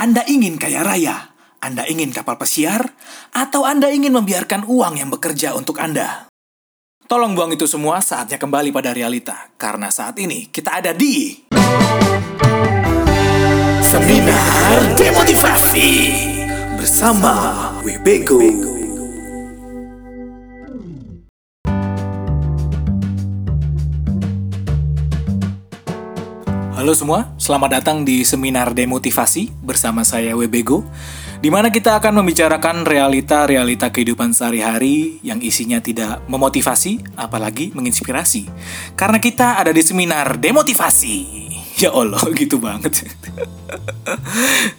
Anda ingin kaya raya? Anda ingin kapal pesiar? Atau Anda ingin membiarkan uang yang bekerja untuk Anda? Tolong buang itu semua saatnya kembali pada realita. Karena saat ini kita ada di... Seminar Demotivasi bersama Webego. Halo semua, selamat datang di Seminar Demotivasi bersama saya Webego di mana kita akan membicarakan realita-realita kehidupan sehari-hari yang isinya tidak memotivasi, apalagi menginspirasi. Karena kita ada di seminar demotivasi. Ya Allah, gitu banget.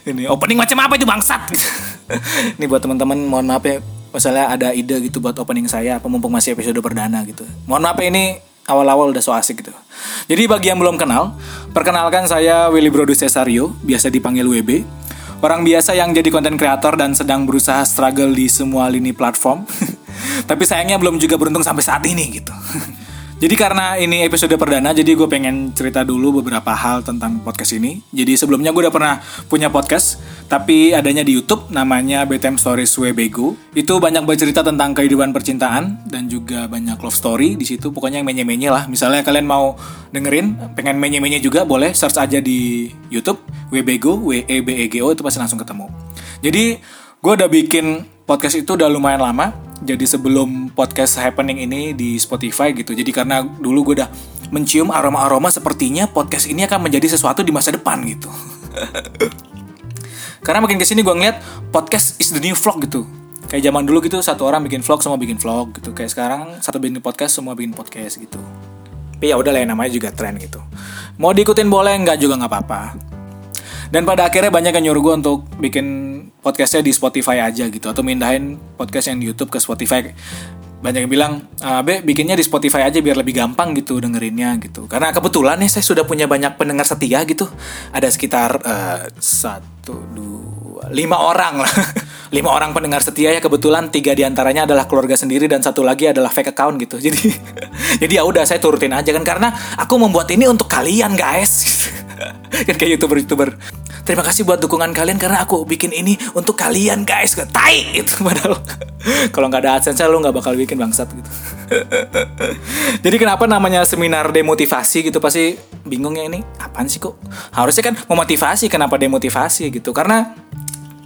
Ini opening macam apa itu bangsat? Ini buat teman-teman, mohon maaf ya, misalnya ada ide gitu buat opening saya, apa mumpung masih episode perdana gitu. Mohon maaf ya, ini awal-awal udah so asik gitu. Jadi bagi yang belum kenal, perkenalkan saya Willy Brodus Cesario, biasa dipanggil WB. Orang biasa yang jadi konten kreator dan sedang berusaha struggle di semua lini platform. Tapi sayangnya belum juga beruntung sampai saat ini gitu. Jadi karena ini episode perdana, jadi gue pengen cerita dulu beberapa hal tentang podcast ini. Jadi sebelumnya gue udah pernah punya podcast, tapi adanya di YouTube, namanya BTM Stories Webego. Itu banyak bercerita tentang kehidupan percintaan dan juga banyak love story di situ. Pokoknya yang menye-menye lah. Misalnya kalian mau dengerin, pengen menye-menye juga boleh search aja di YouTube Webego, W E B E G O itu pasti langsung ketemu. Jadi gue udah bikin podcast itu udah lumayan lama jadi sebelum podcast happening ini di Spotify gitu. Jadi karena dulu gue udah mencium aroma-aroma sepertinya podcast ini akan menjadi sesuatu di masa depan gitu. karena makin ke sini gue ngeliat podcast is the new vlog gitu. Kayak zaman dulu gitu satu orang bikin vlog semua bikin vlog gitu. Kayak sekarang satu bikin podcast semua bikin podcast gitu. Tapi ya udah lah namanya juga tren gitu. Mau diikutin boleh nggak juga nggak apa-apa. Dan pada akhirnya banyak yang nyuruh gue untuk bikin podcastnya di Spotify aja gitu atau mindahin podcast yang di YouTube ke Spotify. Banyak yang bilang, ah, Be, bikinnya di Spotify aja biar lebih gampang gitu dengerinnya gitu. Karena kebetulan nih saya sudah punya banyak pendengar setia gitu. Ada sekitar uh, satu, dua, lima orang lah. lima orang pendengar setia ya kebetulan tiga di antaranya adalah keluarga sendiri dan satu lagi adalah fake account gitu. Jadi jadi ya udah saya turutin aja kan karena aku membuat ini untuk kalian guys. kan kayak youtuber-youtuber terima kasih buat dukungan kalian karena aku bikin ini untuk kalian guys. Gak tai itu padahal. Kalau nggak ada adsense lu nggak bakal bikin bangsat gitu. Jadi kenapa namanya seminar demotivasi gitu? Pasti bingung ya ini apaan sih kok? Harusnya kan memotivasi kenapa demotivasi gitu? Karena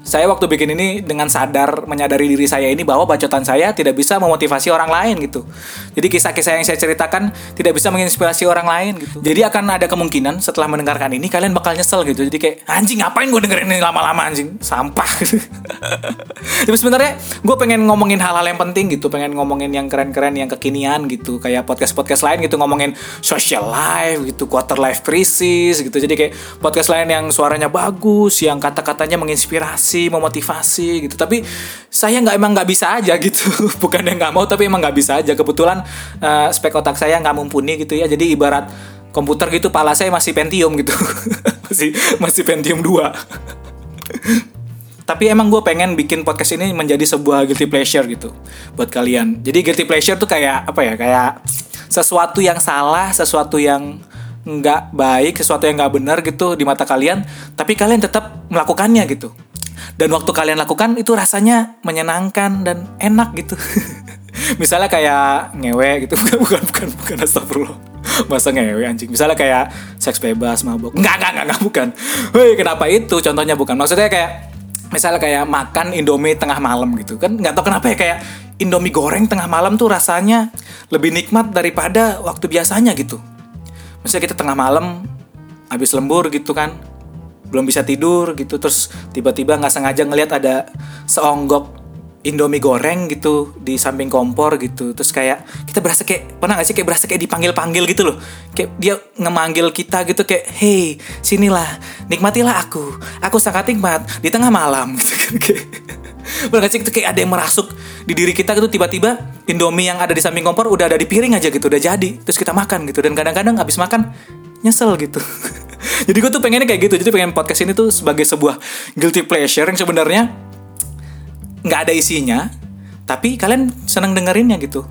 saya waktu bikin ini dengan sadar menyadari diri saya ini bahwa bacotan saya tidak bisa memotivasi orang lain gitu. Jadi kisah-kisah yang saya ceritakan tidak bisa menginspirasi orang lain gitu. Jadi akan ada kemungkinan setelah mendengarkan ini kalian bakal nyesel gitu. Jadi kayak anjing ngapain gue dengerin ini lama-lama anjing sampah. Tapi sebenarnya gue pengen ngomongin hal-hal yang penting gitu, pengen ngomongin yang keren-keren, yang kekinian gitu, kayak podcast-podcast lain gitu ngomongin social life gitu, quarter life crisis gitu. Jadi kayak podcast lain yang suaranya bagus, yang kata-katanya menginspirasi motivasi memotivasi gitu. Tapi saya nggak emang nggak bisa aja gitu. Bukan yang nggak mau tapi emang nggak bisa aja. Kebetulan uh, spek otak saya nggak mumpuni gitu ya. Jadi ibarat komputer gitu pala saya masih Pentium gitu. Masih masih Pentium 2 tapi emang gue pengen bikin podcast ini menjadi sebuah guilty pleasure gitu buat kalian. Jadi guilty pleasure tuh kayak apa ya kayak sesuatu yang salah sesuatu yang nggak baik sesuatu yang nggak benar gitu di mata kalian. Tapi kalian tetap melakukannya gitu dan waktu kalian lakukan itu rasanya menyenangkan dan enak gitu. Misalnya kayak ngewe gitu. Bukan bukan bukan bukan astagfirullah. Masa ngewe anjing. Misalnya kayak seks bebas mabuk enggak enggak enggak, enggak bukan. Hei, kenapa itu contohnya bukan? Maksudnya kayak misalnya kayak makan indomie tengah malam gitu. Kan nggak tahu kenapa ya kayak indomie goreng tengah malam tuh rasanya lebih nikmat daripada waktu biasanya gitu. Misalnya kita tengah malam habis lembur gitu kan belum bisa tidur gitu. Terus tiba-tiba nggak sengaja ngelihat ada seonggok Indomie goreng gitu di samping kompor gitu. Terus kayak kita berasa kayak pernah gak sih kayak berasa kayak dipanggil panggil gitu loh. Kayak dia ngemanggil kita gitu kayak hey sinilah nikmatilah aku. Aku sangat nikmat di tengah malam. Gitu kayak. Pernah gak sih itu kayak ada yang merasuk di diri kita gitu tiba-tiba Indomie yang ada di samping kompor udah ada di piring aja gitu udah jadi. Terus kita makan gitu. Dan kadang-kadang habis makan nyesel gitu jadi gue tuh pengennya kayak gitu. Jadi pengen podcast ini tuh sebagai sebuah guilty pleasure yang sebenarnya nggak ada isinya tapi kalian seneng dengerinnya gitu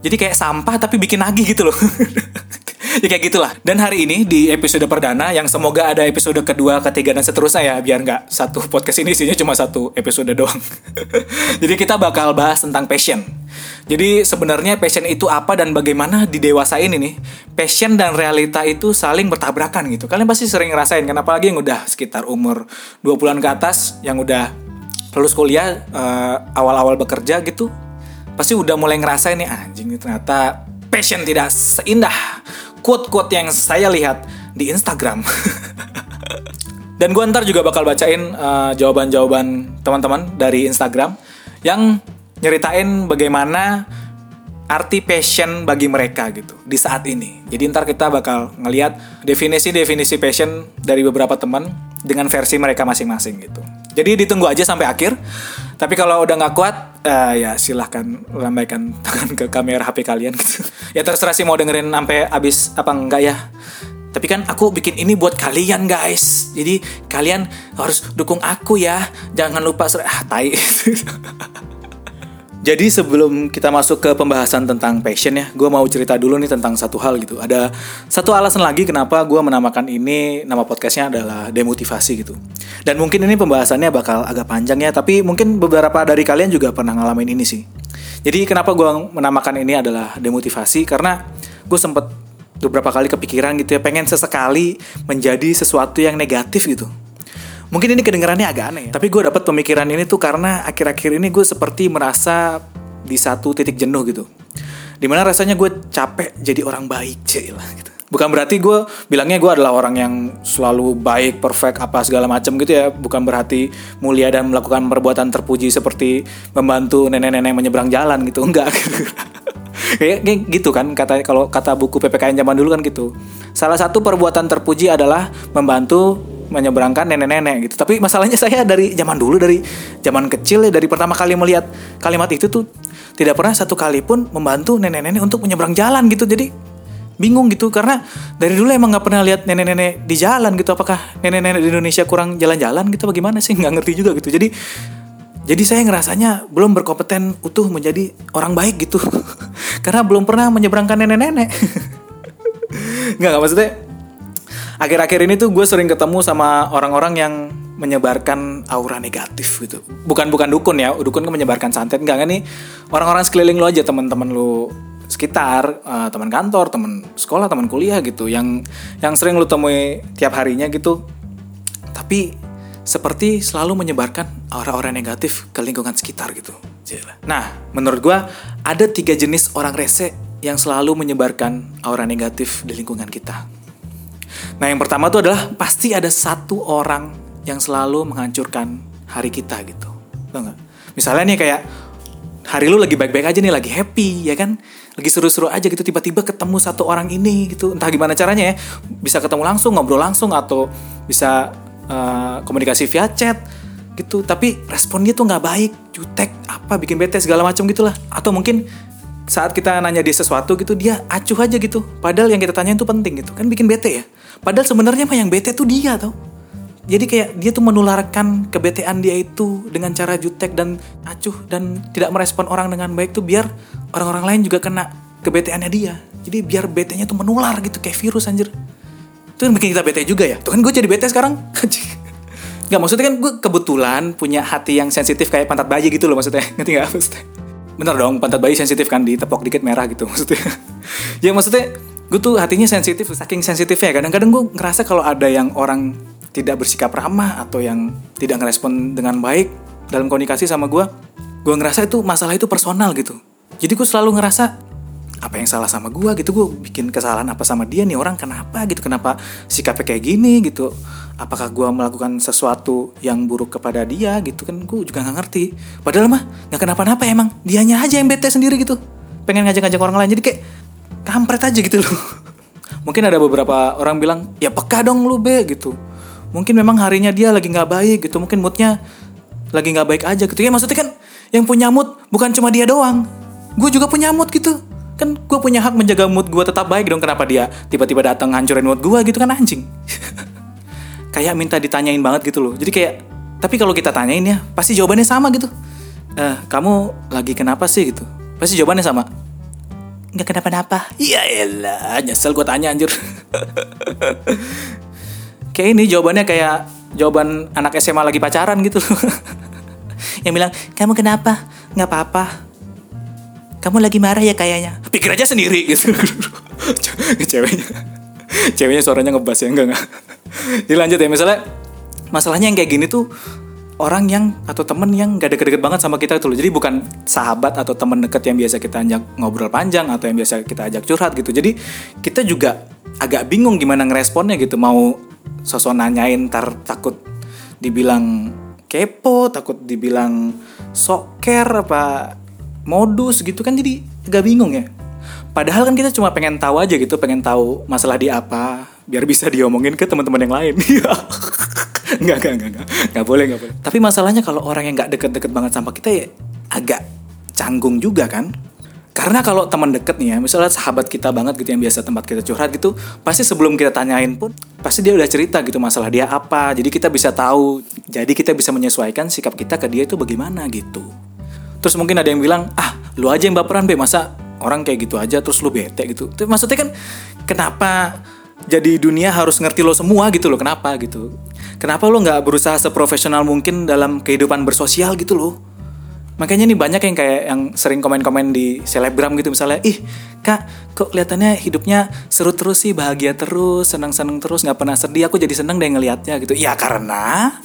jadi kayak sampah tapi bikin nagih gitu loh ya kayak gitulah. Dan hari ini di episode perdana yang semoga ada episode kedua, ketiga dan seterusnya ya biar nggak satu podcast ini isinya cuma satu episode doang. Jadi kita bakal bahas tentang passion. Jadi sebenarnya passion itu apa dan bagaimana di dewasa ini nih passion dan realita itu saling bertabrakan gitu. Kalian pasti sering ngerasain kan apalagi yang udah sekitar umur 20-an ke atas yang udah lulus kuliah uh, awal-awal bekerja gitu pasti udah mulai ngerasain nih anjing ternyata passion tidak seindah quote-quote yang saya lihat di Instagram. Dan gue ntar juga bakal bacain uh, jawaban-jawaban teman-teman dari Instagram yang nyeritain bagaimana arti passion bagi mereka gitu di saat ini. Jadi ntar kita bakal ngeliat definisi-definisi passion dari beberapa teman dengan versi mereka masing-masing gitu. Jadi ditunggu aja sampai akhir. Tapi kalau udah nggak kuat, uh, ya silahkan lambaikan tangan ke kamera HP kalian gitu. ya terserah sih mau dengerin sampai habis apa enggak ya. Tapi kan aku bikin ini buat kalian guys. Jadi kalian harus dukung aku ya. Jangan lupa ah tai. Jadi sebelum kita masuk ke pembahasan tentang passion ya, gue mau cerita dulu nih tentang satu hal gitu. Ada satu alasan lagi kenapa gue menamakan ini nama podcastnya adalah demotivasi gitu. Dan mungkin ini pembahasannya bakal agak panjang ya, tapi mungkin beberapa dari kalian juga pernah ngalamin ini sih. Jadi kenapa gue menamakan ini adalah demotivasi karena gue sempet beberapa kali kepikiran gitu ya, pengen sesekali menjadi sesuatu yang negatif gitu Mungkin ini kedengarannya agak aneh ya. Tapi gue dapat pemikiran ini tuh karena akhir-akhir ini gue seperti merasa di satu titik jenuh gitu. Di mana rasanya gue capek jadi orang baik, lah gitu. Bukan berarti gue bilangnya gue adalah orang yang selalu baik, perfect, apa segala macam gitu ya. Bukan berarti mulia dan melakukan perbuatan terpuji seperti membantu nenek-nenek menyeberang jalan gitu. Enggak kayak gitu kan kata kalau kata buku PPKN zaman dulu kan gitu. Salah satu perbuatan terpuji adalah membantu menyeberangkan nenek-nenek gitu. Tapi masalahnya saya dari zaman dulu dari zaman kecil ya dari pertama kali melihat kalimat itu tuh tidak pernah satu kali pun membantu nenek-nenek untuk menyeberang jalan gitu. Jadi bingung gitu karena dari dulu emang nggak pernah lihat nenek-nenek di jalan gitu. Apakah nenek-nenek di Indonesia kurang jalan-jalan gitu bagaimana sih nggak ngerti juga gitu. Jadi jadi saya ngerasanya belum berkompeten utuh menjadi orang baik gitu. karena belum pernah menyeberangkan nenek-nenek. nggak, maksudnya akhir-akhir ini tuh gue sering ketemu sama orang-orang yang menyebarkan aura negatif gitu. Bukan bukan dukun ya, dukun kan menyebarkan santet enggak kan nih orang-orang sekeliling lo aja teman-teman lo sekitar uh, teman kantor, teman sekolah, teman kuliah gitu yang yang sering lo temui tiap harinya gitu. Tapi seperti selalu menyebarkan aura-aura negatif ke lingkungan sekitar gitu. Nah, menurut gue ada tiga jenis orang rese yang selalu menyebarkan aura negatif di lingkungan kita. Nah yang pertama tuh adalah pasti ada satu orang yang selalu menghancurkan hari kita gitu. Tau gak? Misalnya nih kayak hari lu lagi baik-baik aja nih, lagi happy ya kan? Lagi seru-seru aja gitu, tiba-tiba ketemu satu orang ini gitu. Entah gimana caranya ya, bisa ketemu langsung, ngobrol langsung atau bisa uh, komunikasi via chat gitu. Tapi responnya tuh nggak baik, jutek, apa bikin bete segala macam gitulah. Atau mungkin saat kita nanya dia sesuatu gitu dia acuh aja gitu padahal yang kita tanyain tuh penting gitu kan bikin bete ya Padahal sebenarnya mah yang bete tuh dia tau. Jadi kayak dia tuh menularkan kebetean dia itu dengan cara jutek dan acuh dan tidak merespon orang dengan baik tuh biar orang-orang lain juga kena kebeteannya dia. Jadi biar betenya tuh menular gitu kayak virus anjir. Itu kan bikin kita bete juga ya. Tuh kan gue jadi bete sekarang. Gak maksudnya kan gue kebetulan punya hati yang sensitif kayak pantat bayi gitu loh maksudnya. Ngerti gak maksudnya? Bener dong pantat bayi sensitif kan ditepok dikit merah gitu maksudnya. ya maksudnya gue tuh hatinya sensitif saking sensitifnya kadang-kadang gue ngerasa kalau ada yang orang tidak bersikap ramah atau yang tidak ngerespon dengan baik dalam komunikasi sama gue gue ngerasa itu masalah itu personal gitu jadi gue selalu ngerasa apa yang salah sama gue gitu? Gue bikin kesalahan apa sama dia nih? Orang kenapa gitu? Kenapa sikapnya kayak gini gitu? Apakah gue melakukan sesuatu yang buruk kepada dia gitu? Kan gue juga nggak ngerti. Padahal mah nggak kenapa-napa emang. Dianya aja yang bete sendiri gitu. Pengen ngajak-ngajak orang lain. Jadi kayak kampret aja gitu loh. Mungkin ada beberapa orang bilang ya peka dong lu be gitu. Mungkin memang harinya dia lagi nggak baik gitu. Mungkin moodnya lagi nggak baik aja gitu. Ya maksudnya kan yang punya mood bukan cuma dia doang. Gue juga punya mood gitu kan gue punya hak menjaga mood gue tetap baik dong kenapa dia tiba-tiba datang hancurin mood gue gitu kan anjing? Kayak minta ditanyain banget gitu loh. Jadi kayak tapi kalau kita tanyain ya pasti jawabannya sama gitu. Eh kamu lagi kenapa sih gitu? Pasti jawabannya sama. Nggak kenapa-napa. Iya elah nyesel gue tanya anjir. Kayak ini jawabannya kayak jawaban anak SMA lagi pacaran gitu yang bilang kamu kenapa? Nggak apa-apa kamu lagi marah ya kayaknya pikir aja sendiri gitu ceweknya ceweknya suaranya ngebas ya enggak enggak jadi lanjut ya misalnya masalahnya yang kayak gini tuh orang yang atau temen yang gak deket-deket banget sama kita itu loh. Jadi bukan sahabat atau temen deket yang biasa kita ajak ngobrol panjang atau yang biasa kita ajak curhat gitu. Jadi kita juga agak bingung gimana ngeresponnya gitu. Mau sosok nanyain ntar takut dibilang kepo, takut dibilang soker apa modus gitu kan jadi agak bingung ya. Padahal kan kita cuma pengen tahu aja gitu, pengen tahu masalah di apa, biar bisa diomongin ke teman-teman yang lain. Enggak, enggak, enggak, enggak. Enggak boleh, enggak boleh. Tapi masalahnya kalau orang yang enggak deket-deket banget sama kita ya agak canggung juga kan. Karena kalau teman deket nih ya, misalnya sahabat kita banget gitu yang biasa tempat kita curhat gitu, pasti sebelum kita tanyain pun, pasti dia udah cerita gitu masalah dia apa. Jadi kita bisa tahu, jadi kita bisa menyesuaikan sikap kita ke dia itu bagaimana gitu. Terus mungkin ada yang bilang, ah lu aja yang baperan be, masa orang kayak gitu aja terus lu bete gitu. Tapi maksudnya kan kenapa jadi dunia harus ngerti lo semua gitu loh? Kenapa gitu? Kenapa lo nggak berusaha seprofesional mungkin dalam kehidupan bersosial gitu loh? Makanya nih banyak yang kayak yang sering komen-komen di selebgram gitu. Misalnya ih kak kok kelihatannya hidupnya seru terus sih bahagia terus senang-senang terus nggak pernah sedih aku jadi seneng deh ngelihatnya gitu. Ya karena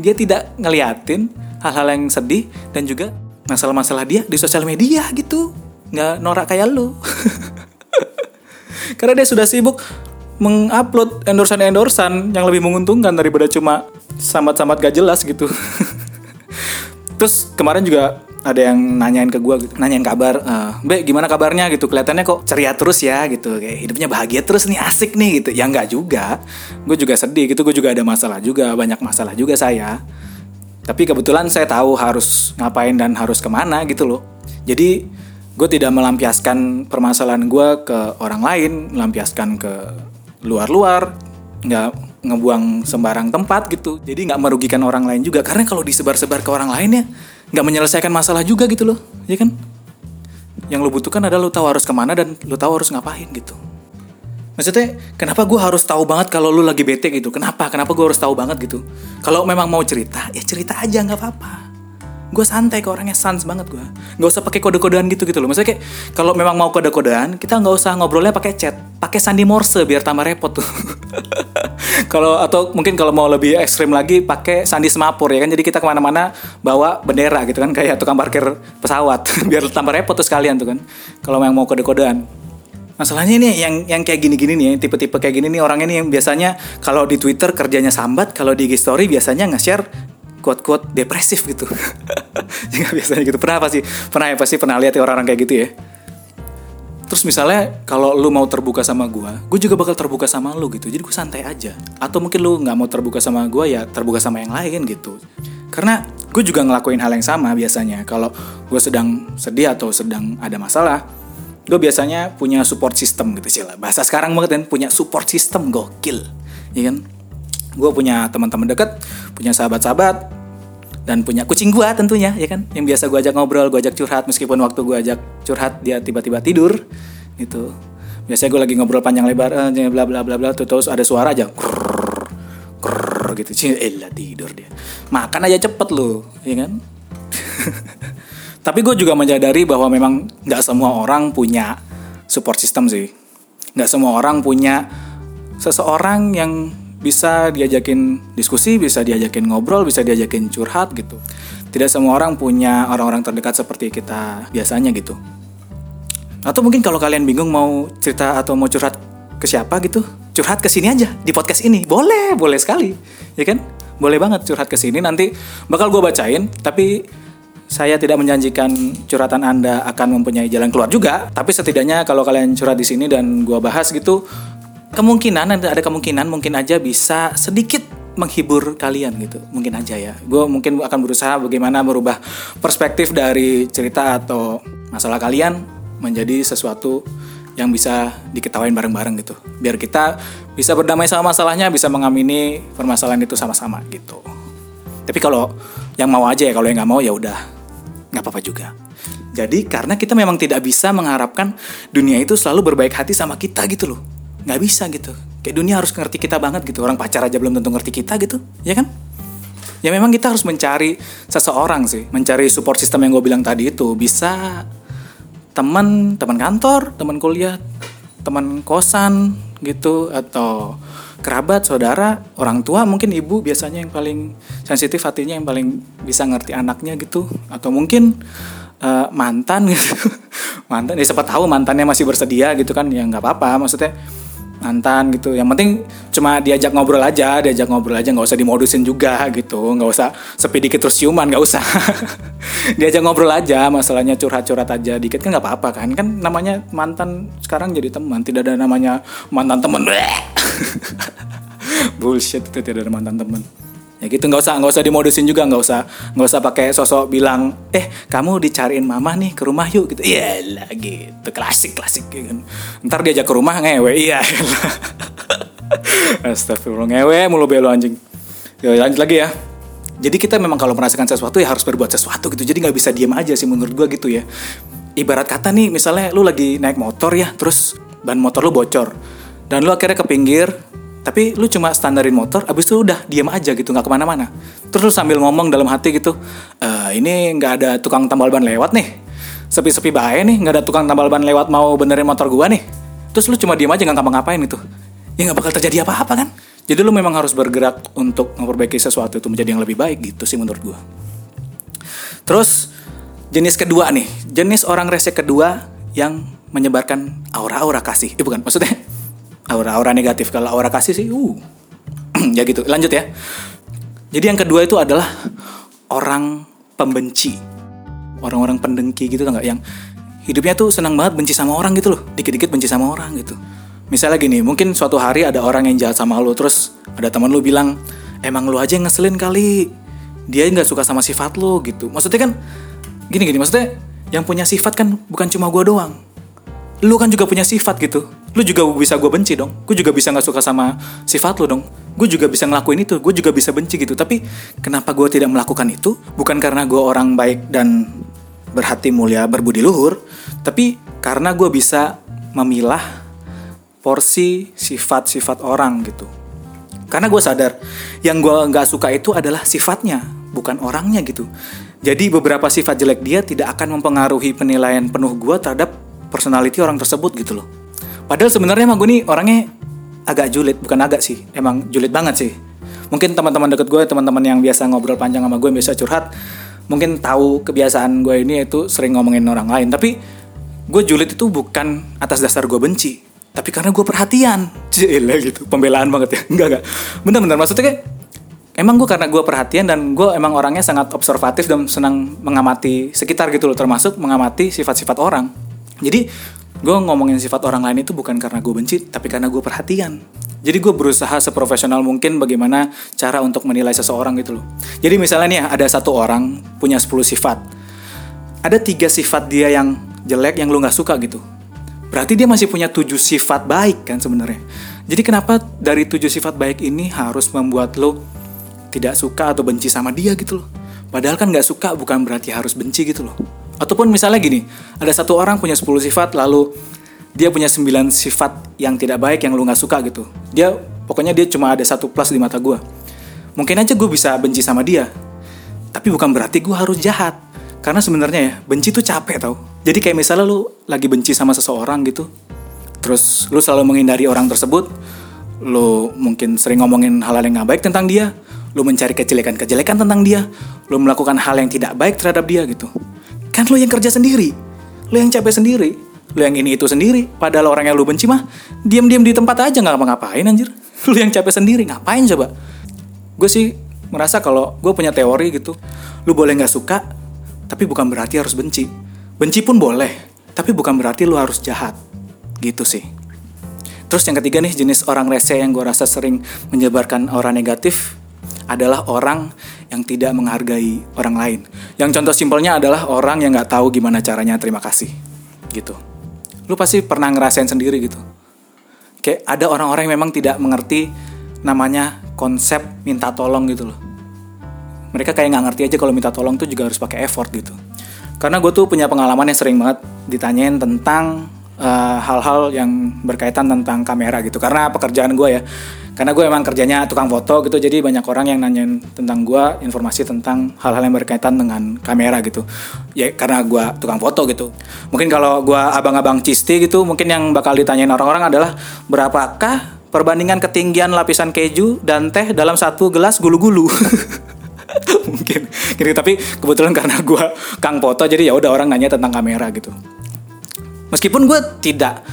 dia tidak ngeliatin hal-hal yang sedih dan juga masalah-masalah dia di sosial media gitu. Nggak norak kayak lo karena dia sudah sibuk mengupload endorsan-endorsan yang lebih menguntungkan daripada cuma samat-samat gak jelas gitu. Terus kemarin juga ada yang nanyain ke gue, gitu, nanyain kabar, uh, Be gimana kabarnya? gitu, kelihatannya kok ceria terus ya gitu, kayak hidupnya bahagia terus nih, asik nih gitu. Ya nggak juga, gue juga sedih gitu, gue juga ada masalah juga, banyak masalah juga saya. Tapi kebetulan saya tahu harus ngapain dan harus ke mana gitu loh. Jadi gue tidak melampiaskan permasalahan gue ke orang lain, melampiaskan ke luar-luar nggak ngebuang sembarang tempat gitu. Jadi nggak merugikan orang lain juga. Karena kalau disebar-sebar ke orang lain ya nggak menyelesaikan masalah juga gitu loh. Ya kan? Yang lo butuhkan adalah lo tahu harus ke mana dan lo tahu harus ngapain gitu maksudnya kenapa gue harus tahu banget kalau lo lagi bete gitu? Kenapa? Kenapa gue harus tahu banget gitu? Kalau memang mau cerita ya cerita aja nggak apa-apa. Gue santai ke orangnya sans banget gue nggak usah pakai kode-kodean gitu gitu loh. Maksudnya kayak kalau memang mau kode-kodean kita nggak usah ngobrolnya pakai chat. Pakai sandi morse biar tambah repot tuh. Kalau atau mungkin kalau mau lebih ekstrim lagi pakai sandi semapur ya kan? Jadi kita ke mana-mana bawa bendera gitu kan? Kayak tukang parkir pesawat biar tambah repot tuh sekalian tuh kan? Kalau memang mau kode-kodean Masalahnya ini yang yang kayak gini-gini nih, tipe-tipe kayak gini nih orangnya nih yang biasanya kalau di Twitter kerjanya sambat, kalau di IG story biasanya nge-share quote-quote depresif gitu. Jangan biasanya gitu. Pernah apa sih? Pernah ya pasti pernah lihat ya orang-orang kayak gitu ya. Terus misalnya kalau lu mau terbuka sama gue, gue juga bakal terbuka sama lu gitu. Jadi gue santai aja. Atau mungkin lu nggak mau terbuka sama gue ya terbuka sama yang lain gitu. Karena gue juga ngelakuin hal yang sama biasanya. Kalau gue sedang sedih atau sedang ada masalah, gue biasanya punya support system gitu sih lah. Bahasa sekarang banget kan punya support system gokil, ya kan? Gue punya teman-teman dekat, punya sahabat-sahabat, dan punya kucing gua tentunya ya kan? Yang biasa gua ajak ngobrol gua ajak curhat meskipun waktu gua ajak curhat dia tiba-tiba tidur gitu. Biasanya gua lagi ngobrol panjang lebar eh, bla bla bla bla terus ada suara aja krrr, krrr, gitu. Sih elah tidur dia. Makan aja cepet lo ya kan tapi gue juga menyadari bahwa memang nggak semua orang punya support system sih nggak semua orang punya seseorang yang bisa diajakin diskusi, bisa diajakin ngobrol, bisa diajakin curhat gitu. Tidak semua orang punya orang-orang terdekat seperti kita biasanya gitu. Atau mungkin kalau kalian bingung mau cerita atau mau curhat ke siapa gitu, curhat ke sini aja di podcast ini. Boleh, boleh sekali. Ya kan? Boleh banget curhat ke sini nanti bakal gue bacain, tapi saya tidak menjanjikan curhatan Anda akan mempunyai jalan keluar juga, tapi setidaknya kalau kalian curhat di sini dan gue bahas gitu, kemungkinan ada kemungkinan mungkin aja bisa sedikit menghibur kalian gitu. Mungkin aja ya. Gue mungkin akan berusaha bagaimana merubah perspektif dari cerita atau masalah kalian menjadi sesuatu yang bisa diketawain bareng-bareng gitu. Biar kita bisa berdamai sama masalahnya bisa mengamini permasalahan itu sama-sama gitu. Tapi kalau yang mau aja ya kalau yang nggak mau ya udah nggak apa-apa juga Jadi karena kita memang tidak bisa mengharapkan dunia itu selalu berbaik hati sama kita gitu loh. Nggak bisa gitu. Kayak dunia harus ngerti kita banget gitu. Orang pacar aja belum tentu ngerti kita gitu. Ya kan? Ya memang kita harus mencari seseorang sih. Mencari support system yang gue bilang tadi itu. Bisa teman, teman kantor, teman kuliah, teman kosan gitu. Atau kerabat, saudara, orang tua mungkin ibu biasanya yang paling sensitif hatinya yang paling bisa ngerti anaknya gitu. Atau mungkin uh, mantan gitu mantan ya siapa tahu mantannya masih bersedia gitu kan ya nggak apa-apa maksudnya mantan gitu. Yang penting cuma diajak ngobrol aja diajak ngobrol aja nggak usah dimodusin juga gitu. Nggak usah sepi dikit terus ciuman nggak usah. Diajak ngobrol aja masalahnya curhat-curhat aja dikit kan nggak apa-apa kan. Kan namanya mantan sekarang jadi teman tidak ada namanya mantan teman. Bullshit itu tidak ada mantan teman ya gitu nggak usah nggak usah dimodusin juga nggak usah nggak usah pakai sosok bilang eh kamu dicariin mama nih ke rumah yuk gitu. Iya lah gitu. Klasik klasik gitu ntar diajak ke rumah ngewe iya. Astagfirullah ngewe mulu belo anjing. Ya lanjut lagi ya. Jadi kita memang kalau merasakan sesuatu ya harus berbuat sesuatu gitu. Jadi nggak bisa diem aja sih menurut gua gitu ya. Ibarat kata nih misalnya lu lagi naik motor ya terus ban motor lu bocor. Dan lu akhirnya ke pinggir tapi lu cuma standarin motor abis itu udah diam aja gitu nggak ke mana-mana. Terus lu sambil ngomong dalam hati gitu e, ini nggak ada tukang tambal ban lewat nih. Sepi-sepi bahaya nih nggak ada tukang tambal ban lewat mau benerin motor gua nih. Terus lu cuma diam aja nggak ngapa-ngapain itu ya nggak bakal terjadi apa-apa kan? Jadi lu memang harus bergerak untuk memperbaiki sesuatu itu menjadi yang lebih baik gitu sih menurut gua. Terus jenis kedua nih. Jenis orang rese kedua yang menyebarkan aura-aura kasih. Eh bukan maksudnya aura-aura negatif. Kalau aura kasih sih uh ya gitu. Lanjut ya. Jadi yang kedua itu adalah orang pembenci. Orang-orang pendengki gitu nggak? Yang hidupnya tuh senang banget benci sama orang gitu loh. Dikit-dikit benci sama orang gitu. Misalnya gini mungkin suatu hari ada orang yang jahat sama lo terus ada teman lu bilang emang lu aja yang ngeselin kali. Dia nggak suka sama sifat lo gitu. Maksudnya kan gini gini maksudnya yang punya sifat kan bukan cuma gue doang. Lu kan juga punya sifat gitu lu juga bisa gue benci dong. Gue juga bisa nggak suka sama sifat lu dong. Gue juga bisa ngelakuin itu. Gue juga bisa benci gitu. Tapi kenapa gue tidak melakukan itu? Bukan karena gue orang baik dan berhati mulia berbudi luhur tapi karena gue bisa memilah porsi sifat-sifat orang gitu. Karena gue sadar yang gue nggak suka itu adalah sifatnya bukan orangnya gitu. Jadi beberapa sifat jelek dia tidak akan mempengaruhi penilaian penuh gue terhadap personality orang tersebut gitu loh. Padahal sebenarnya emang gue nih orangnya agak julid, bukan agak sih, emang julid banget sih. Mungkin teman-teman deket gue, teman-teman yang biasa ngobrol panjang sama gue, biasa curhat, mungkin tahu kebiasaan gue ini itu sering ngomongin orang lain. Tapi gue julid itu bukan atas dasar gue benci, tapi karena gue perhatian. Cile gitu, pembelaan banget ya. Enggak, enggak. Bener-bener, maksudnya kayak emang gue karena gue perhatian dan gue emang orangnya sangat observatif dan senang mengamati sekitar gitu loh termasuk mengamati sifat-sifat orang jadi gue ngomongin sifat orang lain itu bukan karena gue benci, tapi karena gue perhatian. Jadi gue berusaha seprofesional mungkin bagaimana cara untuk menilai seseorang gitu loh. Jadi misalnya nih ada satu orang punya 10 sifat. Ada tiga sifat dia yang jelek yang lo gak suka gitu. Berarti dia masih punya tujuh sifat baik kan sebenarnya. Jadi kenapa dari tujuh sifat baik ini harus membuat lo tidak suka atau benci sama dia gitu loh. Padahal kan gak suka bukan berarti harus benci gitu loh. Ataupun misalnya gini, ada satu orang punya 10 sifat lalu dia punya 9 sifat yang tidak baik yang lu gak suka gitu. Dia pokoknya dia cuma ada satu plus di mata gue. Mungkin aja gue bisa benci sama dia. Tapi bukan berarti gue harus jahat. Karena sebenarnya ya, benci tuh capek tau. Jadi kayak misalnya lu lagi benci sama seseorang gitu. Terus lu selalu menghindari orang tersebut. Lu mungkin sering ngomongin hal-hal yang gak baik tentang dia. Lu mencari kejelekan-kejelekan tentang dia. Lu melakukan hal yang tidak baik terhadap dia gitu Kan lo yang kerja sendiri, lo yang capek sendiri, lo yang ini itu sendiri. Padahal orang yang lo benci mah diam-diam di tempat aja nggak ngapa-ngapain anjir. Lo yang capek sendiri ngapain coba? Gue sih merasa kalau gue punya teori gitu, lo boleh nggak suka, tapi bukan berarti harus benci. Benci pun boleh, tapi bukan berarti lo harus jahat. Gitu sih. Terus yang ketiga nih jenis orang rese yang gue rasa sering menyebarkan aura negatif adalah orang yang tidak menghargai orang lain. Yang contoh simpelnya adalah orang yang nggak tahu gimana caranya terima kasih, gitu. Lu pasti pernah ngerasain sendiri gitu. Kayak ada orang-orang yang memang tidak mengerti namanya konsep minta tolong gitu loh. Mereka kayak nggak ngerti aja kalau minta tolong tuh juga harus pakai effort gitu. karena gue tuh punya pengalaman yang sering banget ditanyain tentang eh, hal-hal uh, yang berkaitan tentang kamera gitu karena pekerjaan gue ya karena gue emang kerjanya tukang foto gitu jadi banyak orang yang nanyain tentang gue informasi tentang hal-hal yang berkaitan dengan kamera gitu. Ya karena gue tukang foto gitu. Mungkin kalau gue abang-abang cisti gitu mungkin yang bakal ditanyain orang-orang adalah berapakah perbandingan ketinggian lapisan keju dan teh dalam satu gelas gulu-gulu? Mungkin. Gitu tapi kebetulan karena gue kang foto jadi ya udah orang nanya tentang kamera gitu. Meskipun gue tidak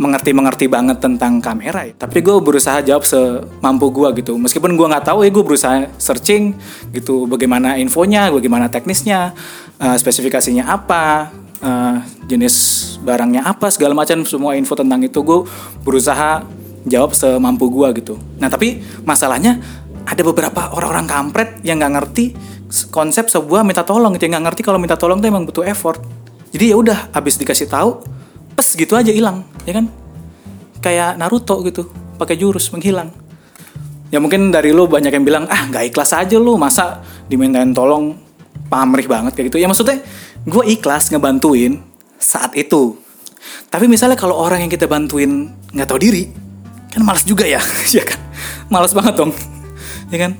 mengerti-mengerti banget tentang kamera ya. Tapi gue berusaha jawab semampu gue gitu. Meskipun gue nggak tahu ya gue berusaha searching gitu bagaimana infonya, bagaimana teknisnya, uh, spesifikasinya apa, uh, jenis barangnya apa, segala macam semua info tentang itu gue berusaha jawab semampu gue gitu. Nah tapi masalahnya ada beberapa orang-orang kampret yang nggak ngerti konsep sebuah minta tolong gitu, yang nggak ngerti kalau minta tolong tuh emang butuh effort. Jadi ya udah, habis dikasih tahu, pes gitu aja hilang ya kan? Kayak Naruto gitu pakai jurus menghilang. Ya mungkin dari lo banyak yang bilang ah nggak ikhlas aja lo masa dimintain tolong? Pamrih banget kayak gitu. Ya maksudnya gue ikhlas ngebantuin saat itu. Tapi misalnya kalau orang yang kita bantuin nggak tahu diri kan malas juga ya ya kan? Malas banget dong ya kan?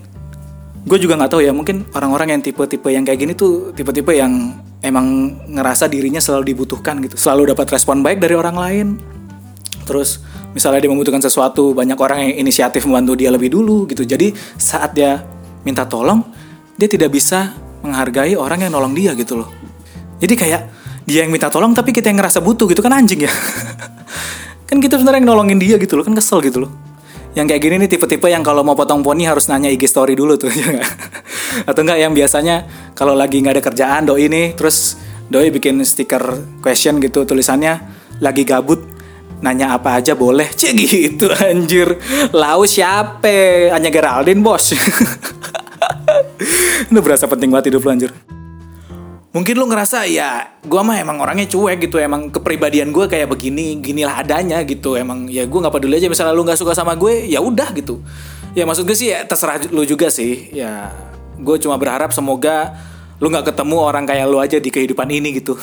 Gue juga nggak tahu ya mungkin orang-orang yang tipe-tipe yang kayak gini tuh tipe-tipe yang emang ngerasa dirinya selalu dibutuhkan gitu. Selalu dapat respon baik dari orang lain. Terus misalnya dia membutuhkan sesuatu banyak orang yang inisiatif membantu dia lebih dulu gitu. Jadi saat dia minta tolong dia tidak bisa menghargai orang yang nolong dia gitu loh. Jadi kayak dia yang minta tolong tapi kita yang ngerasa butuh gitu kan anjing ya. Kan kita sebenarnya yang nolongin dia gitu loh kan kesel gitu loh yang kayak gini nih tipe-tipe yang kalau mau potong poni harus nanya IG story dulu tuh ya atau enggak yang biasanya kalau lagi nggak ada kerjaan doi nih terus doi bikin stiker question gitu tulisannya lagi gabut nanya apa aja boleh. Cek gitu anjir. Lau siapa hanya Geraldine bos. Itu berasa penting banget hidup lu anjir mungkin lu ngerasa ya gue mah emang orangnya cuek gitu emang kepribadian gue kayak begini ginilah adanya gitu. Emang ya gue nggak peduli aja misalnya lu nggak suka sama gue ya udah gitu. Ya maksud gue sih ya terserah lu juga sih. Ya gue cuma berharap semoga lu nggak ketemu orang kayak lu aja di kehidupan ini gitu.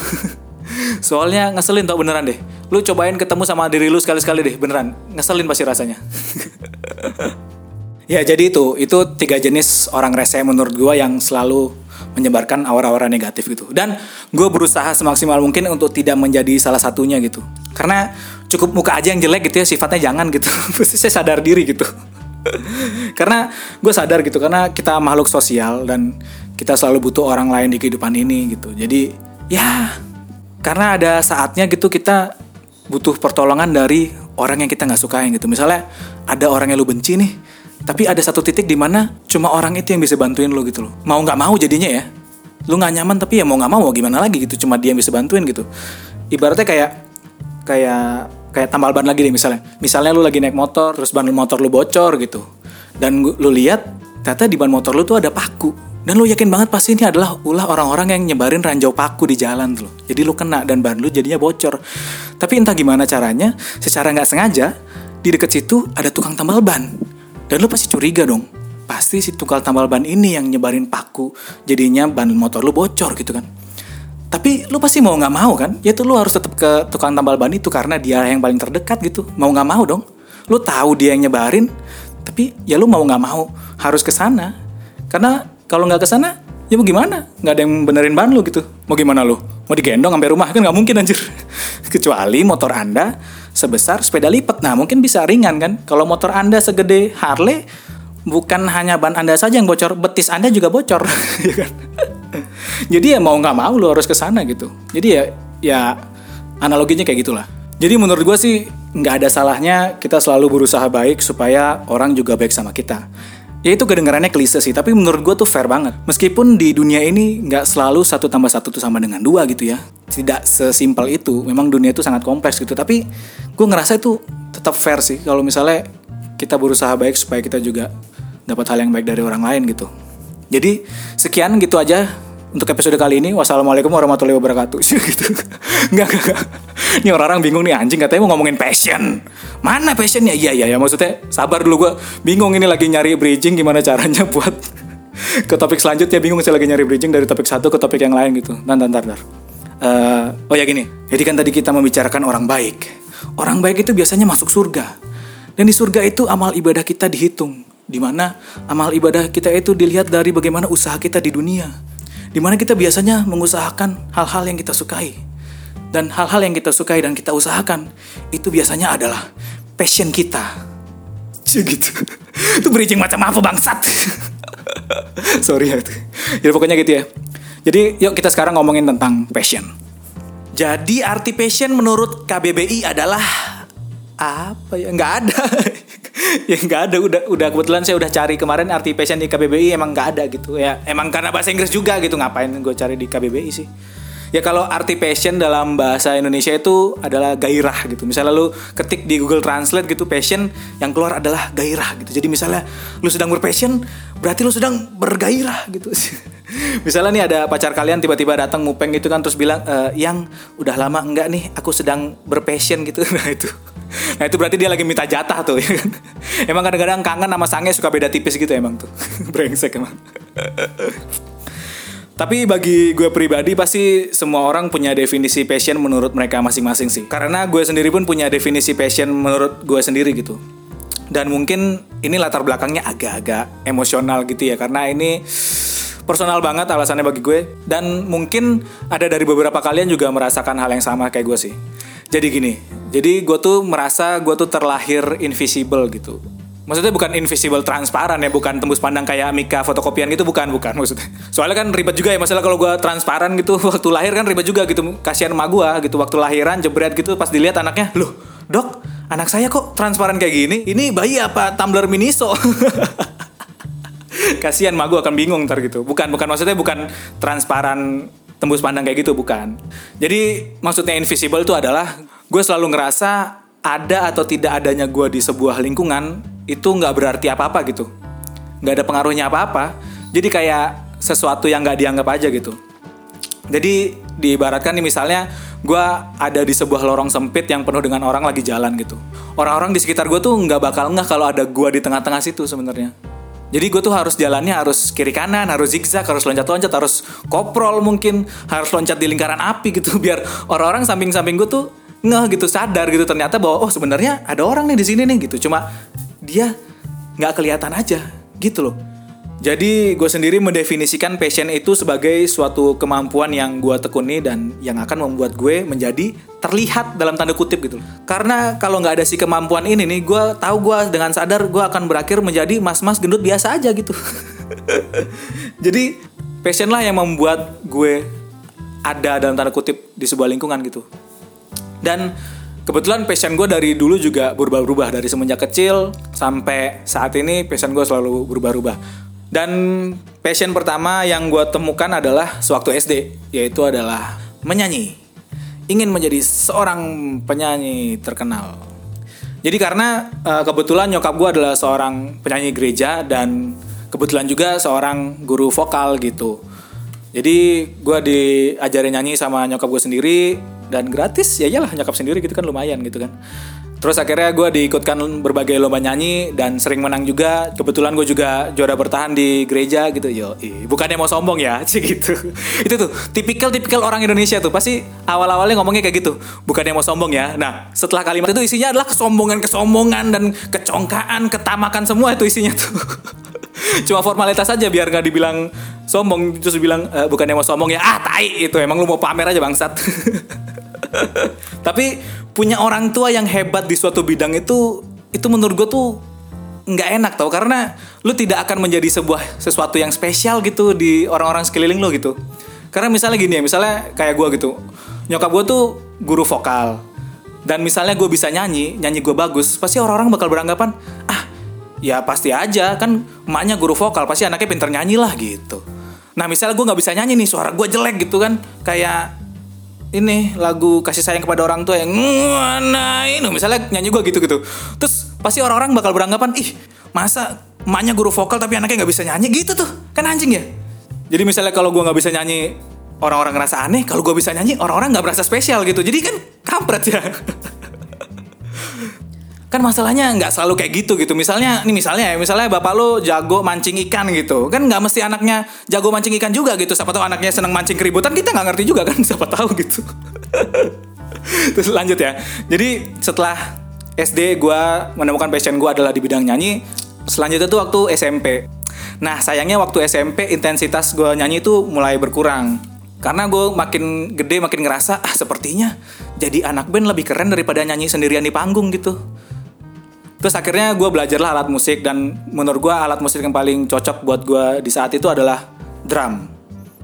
Soalnya ngeselin tau beneran deh. Lu cobain ketemu sama diri lu sekali-sekali deh beneran. Ngeselin pasti rasanya. Ya jadi itu itu tiga jenis orang rese menurut gue yang selalu menyebarkan aura-aura negatif gitu. Dan gue berusaha semaksimal mungkin untuk tidak menjadi salah satunya gitu. Karena cukup muka aja yang jelek gitu ya sifatnya jangan gitu. Saya sadar diri gitu. Karena gue sadar gitu karena kita makhluk sosial dan kita selalu butuh orang lain di kehidupan ini gitu. Jadi ya karena ada saatnya gitu kita butuh pertolongan dari orang yang kita nggak sukain gitu. Misalnya ada orang yang lu benci nih tapi ada satu titik di mana cuma orang itu yang bisa bantuin lo gitu loh. Mau nggak mau jadinya ya. Lu nggak nyaman tapi ya mau nggak mau gimana lagi gitu. Cuma dia yang bisa bantuin gitu. Ibaratnya kayak kayak kayak tambal ban lagi deh misalnya. Misalnya lu lagi naik motor terus ban motor lu bocor gitu. Dan lu lihat ternyata di ban motor lu tuh ada paku. Dan lu yakin banget pasti ini adalah ulah orang-orang yang nyebarin ranjau paku di jalan tuh jadi lu kena dan ban lu jadinya bocor. Tapi entah gimana caranya secara nggak sengaja di deket situ ada tukang tambal ban dan lu pasti curiga dong. Pasti si tukang tambal ban ini yang nyebarin paku. Jadinya ban motor lu bocor gitu kan. Tapi lu pasti mau nggak mau kan? Ya tuh lu harus tetap ke tukang tambal ban itu karena dia yang paling terdekat gitu. Mau nggak mau dong. Lu tahu dia yang nyebarin, tapi ya lu mau nggak mau harus ke sana. Karena kalau nggak ke sana, ya mau gimana? Nggak ada yang benerin ban lu gitu. Mau gimana lu? Mau digendong sampai rumah kan nggak mungkin anjir. Kecuali motor anda sebesar sepeda lipat. Nah, mungkin bisa ringan kan? Kalau motor Anda segede Harley, bukan hanya ban Anda saja yang bocor, betis Anda juga bocor, ya kan? Jadi ya mau nggak mau lo harus ke sana gitu. Jadi ya ya analoginya kayak gitulah. Jadi menurut gue sih nggak ada salahnya kita selalu berusaha baik supaya orang juga baik sama kita. Ya itu kedengarannya klise sih, tapi menurut gue tuh fair banget. Meskipun di dunia ini nggak selalu satu tambah satu tuh sama dengan dua gitu ya. Tidak sesimpel itu, memang dunia itu sangat kompleks gitu. Tapi gue ngerasa itu tetap fair sih kalau misalnya kita berusaha baik supaya kita juga dapat hal yang baik dari orang lain gitu. Jadi sekian gitu aja untuk episode kali ini. Wassalamualaikum warahmatullahi wabarakatuh. gitu. Enggak, enggak. Ini orang-orang bingung nih anjing katanya mau ngomongin passion. Mana passionnya? Iya, iya, ya maksudnya sabar dulu gue bingung ini lagi nyari bridging gimana caranya buat ke topik selanjutnya bingung saya lagi nyari bridging dari topik satu ke topik yang lain gitu. Ntar, ntar, ntar. Uh, oh ya gini, jadi kan tadi kita membicarakan orang baik. Orang baik itu biasanya masuk surga. Dan di surga itu amal ibadah kita dihitung. Di mana amal ibadah kita itu dilihat dari bagaimana usaha kita di dunia. Di mana kita biasanya mengusahakan hal-hal yang kita sukai. Dan hal-hal yang kita sukai dan kita usahakan itu biasanya adalah passion kita. Gitu. Itu bridging macam apa bangsat? Sorry ya itu. Jadi pokoknya gitu ya. Jadi yuk kita sekarang ngomongin tentang passion. Jadi arti passion menurut KBBI adalah apa ya? Nggak ada. ya nggak ada. Udah udah kebetulan saya udah cari kemarin arti passion di KBBI emang nggak ada gitu ya. Emang karena bahasa Inggris juga gitu ngapain gue cari di KBBI sih. Ya kalau arti passion dalam bahasa Indonesia itu adalah gairah gitu. Misalnya lu ketik di Google Translate gitu passion yang keluar adalah gairah gitu. Jadi misalnya lu sedang berpassion berarti lu sedang bergairah gitu. misalnya nih ada pacar kalian tiba-tiba datang mupeng gitu kan terus bilang e, yang udah lama enggak nih aku sedang berpassion gitu. Nah itu. Nah itu berarti dia lagi minta jatah tuh ya kan. Emang kadang-kadang kangen sama sange suka beda tipis gitu emang tuh. Brengsek emang. Tapi bagi gue pribadi pasti semua orang punya definisi passion menurut mereka masing-masing sih. Karena gue sendiri pun punya definisi passion menurut gue sendiri gitu. Dan mungkin ini latar belakangnya agak-agak emosional gitu ya. Karena ini personal banget alasannya bagi gue. Dan mungkin ada dari beberapa kalian juga merasakan hal yang sama kayak gue sih. Jadi gini, jadi gue tuh merasa gue tuh terlahir invisible gitu Maksudnya bukan invisible transparan ya, bukan tembus pandang kayak Mika fotokopian gitu, bukan, bukan maksudnya. Soalnya kan ribet juga ya, masalah kalau gue transparan gitu, waktu lahir kan ribet juga gitu. Kasihan emak gue gitu, waktu lahiran jebret gitu, pas dilihat anaknya, loh dok, anak saya kok transparan kayak gini? Ini bayi apa tumbler miniso? Kasihan emak gue akan bingung ntar gitu. Bukan, bukan maksudnya bukan transparan tembus pandang kayak gitu, bukan. Jadi maksudnya invisible itu adalah gue selalu ngerasa ada atau tidak adanya gue di sebuah lingkungan itu nggak berarti apa-apa gitu. Nggak ada pengaruhnya apa-apa. Jadi kayak sesuatu yang nggak dianggap aja gitu. Jadi diibaratkan nih misalnya gue ada di sebuah lorong sempit yang penuh dengan orang lagi jalan gitu. Orang-orang di sekitar gue tuh nggak bakal nggak kalau ada gue di tengah-tengah situ sebenarnya. Jadi gue tuh harus jalannya harus kiri kanan, harus zigzag, harus loncat-loncat, harus koprol mungkin, harus loncat di lingkaran api gitu biar orang-orang samping-samping gue tuh ngeh gitu sadar gitu ternyata bahwa oh sebenarnya ada orang nih di sini nih gitu. Cuma dia nggak kelihatan aja gitu loh. Jadi gue sendiri mendefinisikan passion itu sebagai suatu kemampuan yang gue tekuni dan yang akan membuat gue menjadi terlihat dalam tanda kutip gitu. Karena kalau nggak ada si kemampuan ini nih, gue tahu gue dengan sadar gue akan berakhir menjadi mas-mas gendut biasa aja gitu. Jadi passion lah yang membuat gue ada dalam tanda kutip di sebuah lingkungan gitu. Dan kebetulan passion gue dari dulu juga berubah-ubah dari semenjak kecil sampai saat ini passion gue selalu berubah-ubah. Dan passion pertama yang gue temukan adalah sewaktu SD yaitu adalah menyanyi. Ingin menjadi seorang penyanyi terkenal. Jadi karena uh, kebetulan nyokap gue adalah seorang penyanyi gereja dan kebetulan juga seorang guru vokal gitu. Jadi gue diajarin nyanyi sama nyokap gue sendiri dan gratis ya iyalah nyokap sendiri gitu kan lumayan gitu kan. Terus akhirnya gue diikutkan berbagai lomba nyanyi dan sering menang juga. Kebetulan gue juga juara bertahan di gereja gitu. Yo bukannya mau sombong ya sih gitu. Itu tuh tipikal tipikal orang Indonesia tuh. Pasti awal awalnya ngomongnya kayak gitu bukannya mau sombong ya? Nah setelah kalimat itu isinya adalah kesombongan kesombongan dan kecongkaan ketamakan semua itu isinya tuh. Cuma formalitas aja biar gak dibilang sombong terus bilang e, bukannya mau sombong ya? Ah tai itu. Emang lu mau pamer aja bangsat tapi punya orang tua yang hebat di suatu bidang itu itu menurut gue tuh nggak enak tau. Karena lu tidak akan menjadi sebuah sesuatu yang spesial gitu di orang-orang sekeliling lo gitu. Karena misalnya gini ya misalnya kayak gue gitu. Nyokap gue tuh guru vokal. Dan misalnya gue bisa nyanyi nyanyi gue bagus pasti orang-orang bakal beranggapan ah ya pasti aja kan emaknya guru vokal pasti anaknya pinter nyanyi lah gitu. Nah misalnya gue nggak bisa nyanyi nih suara gue jelek gitu kan. Kayak ini lagu kasih sayang kepada orang tua yang mana ini misalnya nyanyi gue gitu gitu terus pasti orang-orang bakal beranggapan ih masa emaknya guru vokal tapi anaknya nggak bisa nyanyi? Gitu tuh. Kan anjing ya? Jadi misalnya kalau gue nggak bisa nyanyi orang-orang ngerasa aneh. Kalau gue bisa nyanyi orang-orang nggak merasa spesial gitu. Jadi kan kampret ya kan masalahnya nggak selalu kayak gitu gitu. Misalnya ini misalnya ya misalnya bapak lo jago mancing ikan gitu. Kan nggak mesti anaknya jago mancing ikan juga gitu. Siapa tahu anaknya seneng mancing keributan kita nggak ngerti juga kan siapa tahu gitu. Terus lanjut ya. Jadi setelah SD gue menemukan passion gue adalah di bidang nyanyi selanjutnya tuh waktu SMP nah sayangnya waktu SMP intensitas gue nyanyi itu mulai berkurang. Karena gue makin gede makin ngerasa ah sepertinya jadi anak band lebih keren daripada nyanyi sendirian di panggung gitu Terus akhirnya gue belajarlah alat musik dan menurut gue alat musik yang paling cocok buat gue di saat itu adalah drum.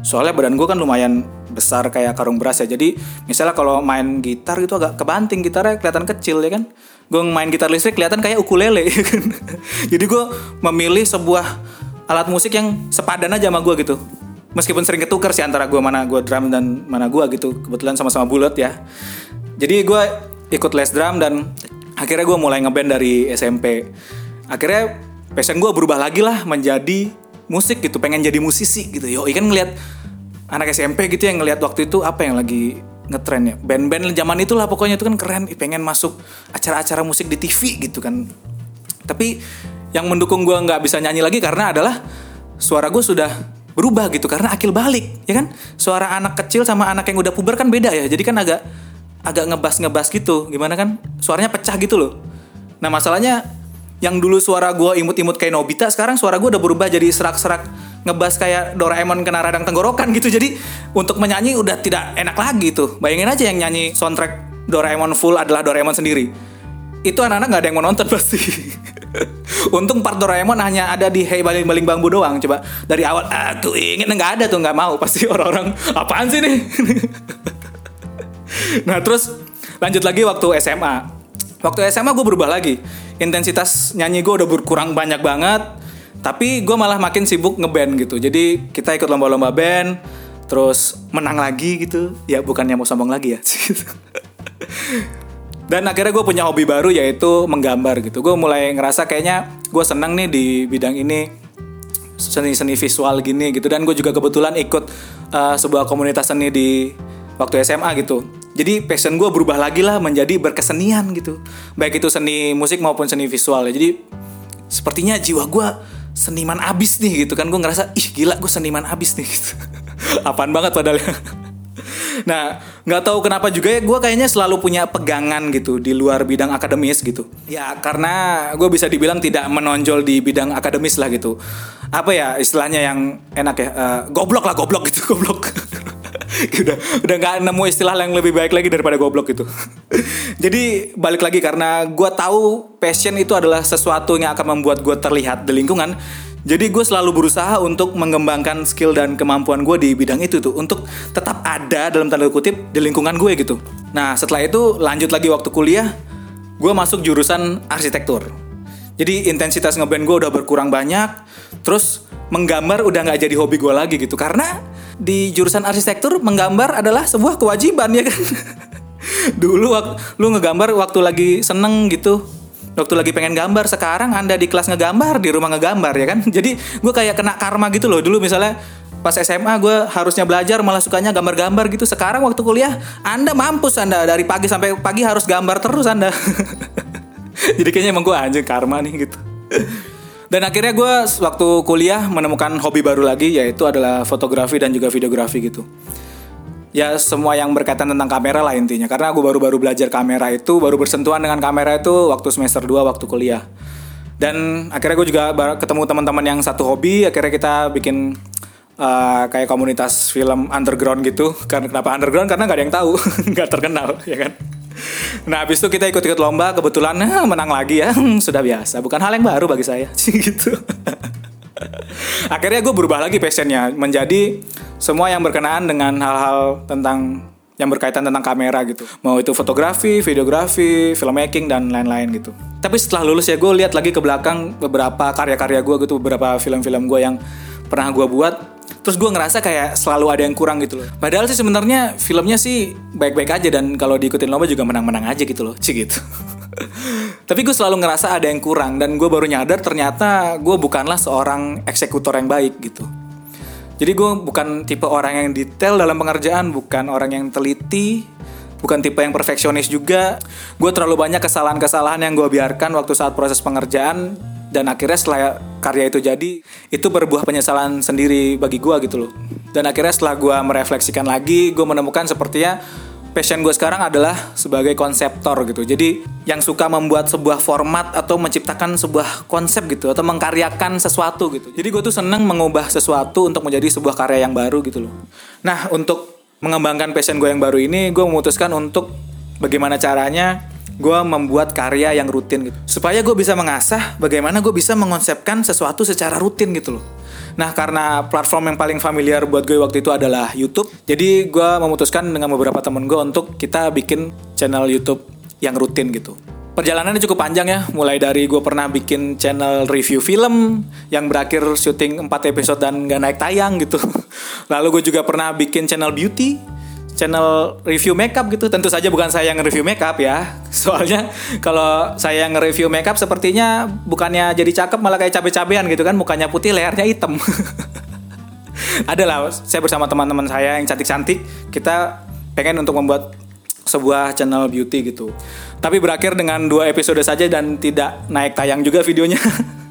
Soalnya badan gue kan lumayan besar kayak karung beras ya. Jadi misalnya kalau main gitar itu agak kebanting gitarnya kelihatan kecil ya kan. Gue main gitar listrik kelihatan kayak ukulele ya kan. Jadi gue memilih sebuah alat musik yang sepadan aja sama gue gitu. Meskipun sering ketukar sih antara gue mana gue drum dan mana gue gitu. Kebetulan sama-sama bulat ya. Jadi gue ikut les drum dan akhirnya gue mulai ngeband dari SMP akhirnya passion gue berubah lagi lah menjadi musik gitu pengen jadi musisi gitu. Yo ikan ngeliat anak SMP gitu yang ngeliat waktu itu apa yang lagi ngetren ya band-band zaman itulah pokoknya itu kan keren. Pengen masuk acara-acara musik di TV gitu kan. Tapi yang mendukung gue nggak bisa nyanyi lagi karena adalah suara gue sudah berubah gitu karena akil balik ya kan? Suara anak kecil sama anak yang udah puber kan beda ya. Jadi kan agak agak ngebas-ngebas gitu. Gimana kan? Suaranya pecah gitu loh. Nah masalahnya yang dulu suara gue imut-imut kayak Nobita sekarang suara gue udah berubah jadi serak-serak ngebas kayak Doraemon kena radang tenggorokan gitu. Jadi untuk menyanyi udah tidak enak lagi tuh. Bayangin aja yang nyanyi soundtrack Doraemon full adalah Doraemon sendiri. Itu anak-anak nggak ada yang mau nonton pasti. Untung part Doraemon hanya ada di Hey Baling Baling Bambu doang coba. Dari awal aku ingin nggak ada tuh nggak mau. Pasti orang-orang apaan sih nih nah terus lanjut lagi waktu SMA waktu SMA gue berubah lagi. Intensitas nyanyi gue udah berkurang banyak banget tapi gue malah makin sibuk ngeband gitu. Jadi kita ikut lomba-lomba band terus menang lagi gitu. Ya bukannya mau sombong lagi ya. Dan akhirnya gue punya hobi baru yaitu menggambar gitu. Gue mulai ngerasa kayaknya gue seneng nih di bidang ini seni-seni visual gini gitu. Dan gue juga kebetulan ikut uh, sebuah komunitas seni di waktu SMA gitu. Jadi passion gue berubah lagi lah menjadi berkesenian gitu. Baik itu seni musik maupun seni visual ya. Jadi sepertinya jiwa gue seniman abis nih gitu kan. Gue ngerasa ih gila gue seniman abis nih. Gitu apaan banget padahal. Nah nggak tahu kenapa juga ya gue kayaknya selalu punya pegangan gitu di luar bidang akademis gitu. Ya karena gue bisa dibilang tidak menonjol di bidang akademis lah gitu. Apa ya istilahnya yang enak ya? Uh, goblok lah goblok gitu goblok udah udah nggak nemu istilah yang lebih baik lagi daripada goblok itu jadi balik lagi karena gue tahu passion itu adalah sesuatu yang akan membuat gue terlihat di lingkungan jadi gue selalu berusaha untuk mengembangkan skill dan kemampuan gue di bidang itu tuh untuk tetap ada dalam tanda kutip di lingkungan gue gitu. Nah setelah itu lanjut lagi waktu kuliah, gue masuk jurusan arsitektur. Jadi intensitas ngeband gue udah berkurang banyak, terus menggambar udah nggak jadi hobi gue lagi gitu karena di jurusan arsitektur menggambar adalah sebuah kewajiban ya kan. Dulu waktu lu ngegambar waktu lagi seneng gitu, waktu lagi pengen gambar sekarang anda di kelas ngegambar di rumah ngegambar ya kan? Jadi gue kayak kena karma gitu loh. Dulu misalnya pas SMA gue harusnya belajar malah sukanya gambar-gambar gitu. Sekarang waktu kuliah anda mampus anda. Dari pagi sampai pagi harus gambar terus anda. Jadi kayaknya emang gue anjing karma nih gitu dan akhirnya gue waktu kuliah menemukan hobi baru lagi yaitu adalah fotografi dan juga videografi gitu. Ya semua yang berkaitan tentang kamera lah intinya karena gue baru-baru belajar kamera itu baru bersentuhan dengan kamera itu waktu semester 2 waktu kuliah. Dan akhirnya gue juga ketemu teman-teman yang satu hobi akhirnya kita bikin uh, kayak komunitas film underground gitu. Karena kenapa underground? Karena nggak ada yang tahu, nggak terkenal, ya kan? Nah, habis itu kita ikut-ikut lomba, kebetulan eh, menang lagi ya. Hmm, sudah biasa, bukan hal yang baru bagi saya. gitu. Akhirnya gue berubah lagi passionnya menjadi semua yang berkenaan dengan hal-hal tentang yang berkaitan tentang kamera gitu. Mau itu fotografi, videografi, filmmaking dan lain-lain gitu. Tapi setelah lulus ya gue lihat lagi ke belakang beberapa karya-karya gue gitu, beberapa film-film gue yang pernah gue buat terus gue ngerasa kayak selalu ada yang kurang gitu loh. Padahal sih sebenarnya filmnya sih baik-baik aja dan kalau diikutin lomba juga menang-menang aja gitu loh cik gitu. Tapi gue selalu ngerasa ada yang kurang dan gue baru nyadar ternyata gue bukanlah seorang eksekutor yang baik gitu. Jadi gue bukan tipe orang yang detail dalam pengerjaan bukan orang yang teliti bukan tipe yang perfeksionis juga. Gue terlalu banyak kesalahan-kesalahan yang gue biarkan waktu saat proses pengerjaan dan akhirnya setelah karya itu jadi itu berbuah penyesalan sendiri bagi gue gitu loh. Dan akhirnya setelah gue merefleksikan lagi, gue menemukan sepertinya passion gue sekarang adalah sebagai konseptor gitu. Jadi yang suka membuat sebuah format atau menciptakan sebuah konsep gitu atau mengkaryakan sesuatu gitu. Jadi gue tuh seneng mengubah sesuatu untuk menjadi sebuah karya yang baru gitu loh. Nah untuk mengembangkan passion gue yang baru ini, gue memutuskan untuk bagaimana caranya gue membuat karya yang rutin gitu. Supaya gue bisa mengasah bagaimana gue bisa mengonsepkan sesuatu secara rutin gitu loh. Nah karena platform yang paling familiar buat gue waktu itu adalah YouTube, jadi gue memutuskan dengan beberapa temen gue untuk kita bikin channel YouTube yang rutin gitu. Perjalanannya cukup panjang ya, mulai dari gue pernah bikin channel review film yang berakhir syuting 4 episode dan gak naik tayang gitu. Lalu gue juga pernah bikin channel beauty channel review makeup gitu. Tentu saja bukan saya yang review makeup ya. Soalnya kalau saya yang review makeup sepertinya bukannya jadi cakep malah kayak cabe-cabean gitu kan, mukanya putih, lehernya hitam. Adalah saya bersama teman-teman saya yang cantik-cantik, kita pengen untuk membuat sebuah channel beauty gitu. Tapi berakhir dengan dua episode saja dan tidak naik tayang juga videonya.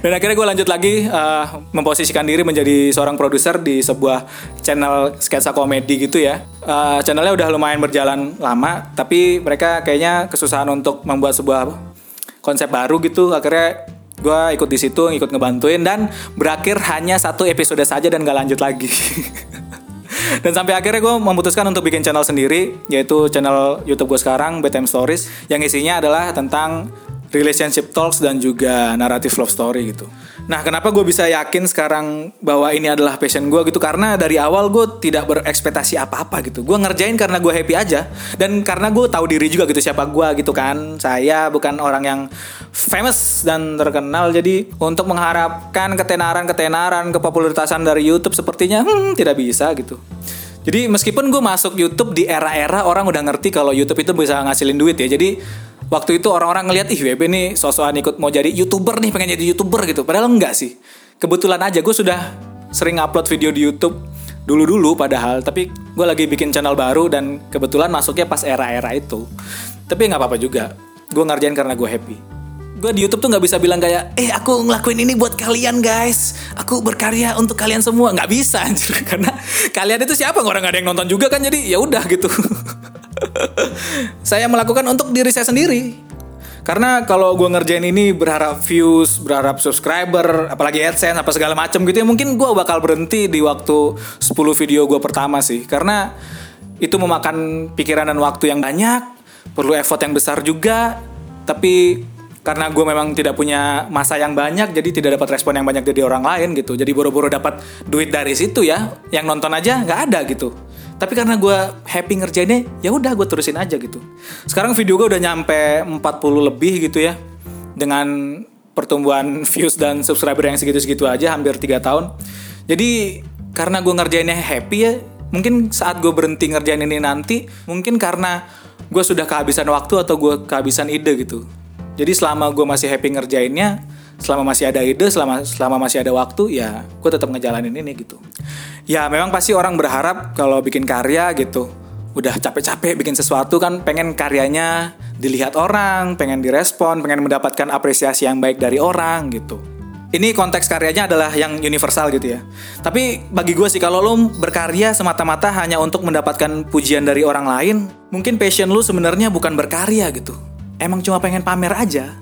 Dan akhirnya gue lanjut lagi uh, memposisikan diri menjadi seorang produser di sebuah channel sketsa komedi gitu ya. Uh, channelnya udah lumayan berjalan lama, tapi mereka kayaknya kesusahan untuk membuat sebuah konsep baru gitu. Akhirnya gue ikut di situ, ikut ngebantuin dan berakhir hanya satu episode saja dan gak lanjut lagi. dan sampai akhirnya gue memutuskan untuk bikin channel sendiri yaitu channel YouTube gue sekarang BTM Stories yang isinya adalah tentang relationship talks dan juga naratif love story gitu. Nah, kenapa gue bisa yakin sekarang bahwa ini adalah passion gue gitu? Karena dari awal gue tidak berekspektasi apa-apa gitu. Gue ngerjain karena gue happy aja dan karena gue tahu diri juga gitu siapa gue gitu kan. Saya bukan orang yang famous dan terkenal, jadi untuk mengharapkan ketenaran-ketenaran, kepopuleritasan dari YouTube sepertinya hmm, tidak bisa gitu. Jadi meskipun gue masuk YouTube di era-era orang udah ngerti kalau YouTube itu bisa ngasilin duit ya. Jadi waktu itu orang-orang ngelihat ih WB nih sosokan ikut mau jadi youtuber nih pengen jadi youtuber gitu. Padahal enggak sih. Kebetulan aja gue sudah sering upload video di YouTube dulu-dulu padahal tapi gue lagi bikin channel baru dan kebetulan masuknya pas era-era itu. Tapi nggak apa-apa juga. Gue ngerjain karena gue happy gue di YouTube tuh nggak bisa bilang kayak eh aku ngelakuin ini buat kalian guys. Aku berkarya untuk kalian semua. Nggak bisa anjir. Karena kalian itu siapa? Orang gak ada yang nonton juga kan jadi ya udah gitu. Saya melakukan untuk diri saya sendiri. Karena kalau gue ngerjain ini berharap views, berharap subscriber, apalagi AdSense, apa segala macam gitu ya mungkin gue bakal berhenti di waktu 10 video gue pertama sih. Karena itu memakan pikiran dan waktu yang banyak, perlu effort yang besar juga, tapi karena gue memang tidak punya masa yang banyak jadi tidak dapat respon yang banyak dari orang lain gitu. Jadi boro-boro dapat duit dari situ ya yang nonton aja nggak ada gitu. Tapi karena gue happy ngerjainnya ya udah gue terusin aja gitu. Sekarang video gue udah nyampe 40 lebih gitu ya dengan pertumbuhan views dan subscriber yang segitu-segitu aja hampir 3 tahun. Jadi karena gue ngerjainnya happy ya mungkin saat gue berhenti ngerjain ini nanti mungkin karena gue sudah kehabisan waktu atau gue kehabisan ide gitu jadi selama gue masih happy ngerjainnya selama masih ada ide selama selama masih ada waktu ya gue tetap ngejalanin ini gitu ya memang pasti orang berharap kalau bikin karya gitu udah capek-capek bikin sesuatu kan pengen karyanya dilihat orang pengen direspon pengen mendapatkan apresiasi yang baik dari orang gitu ini konteks karyanya adalah yang universal gitu ya. Tapi bagi gue sih kalau lo berkarya semata-mata hanya untuk mendapatkan pujian dari orang lain, mungkin passion lo sebenarnya bukan berkarya gitu. Emang cuma pengen pamer aja.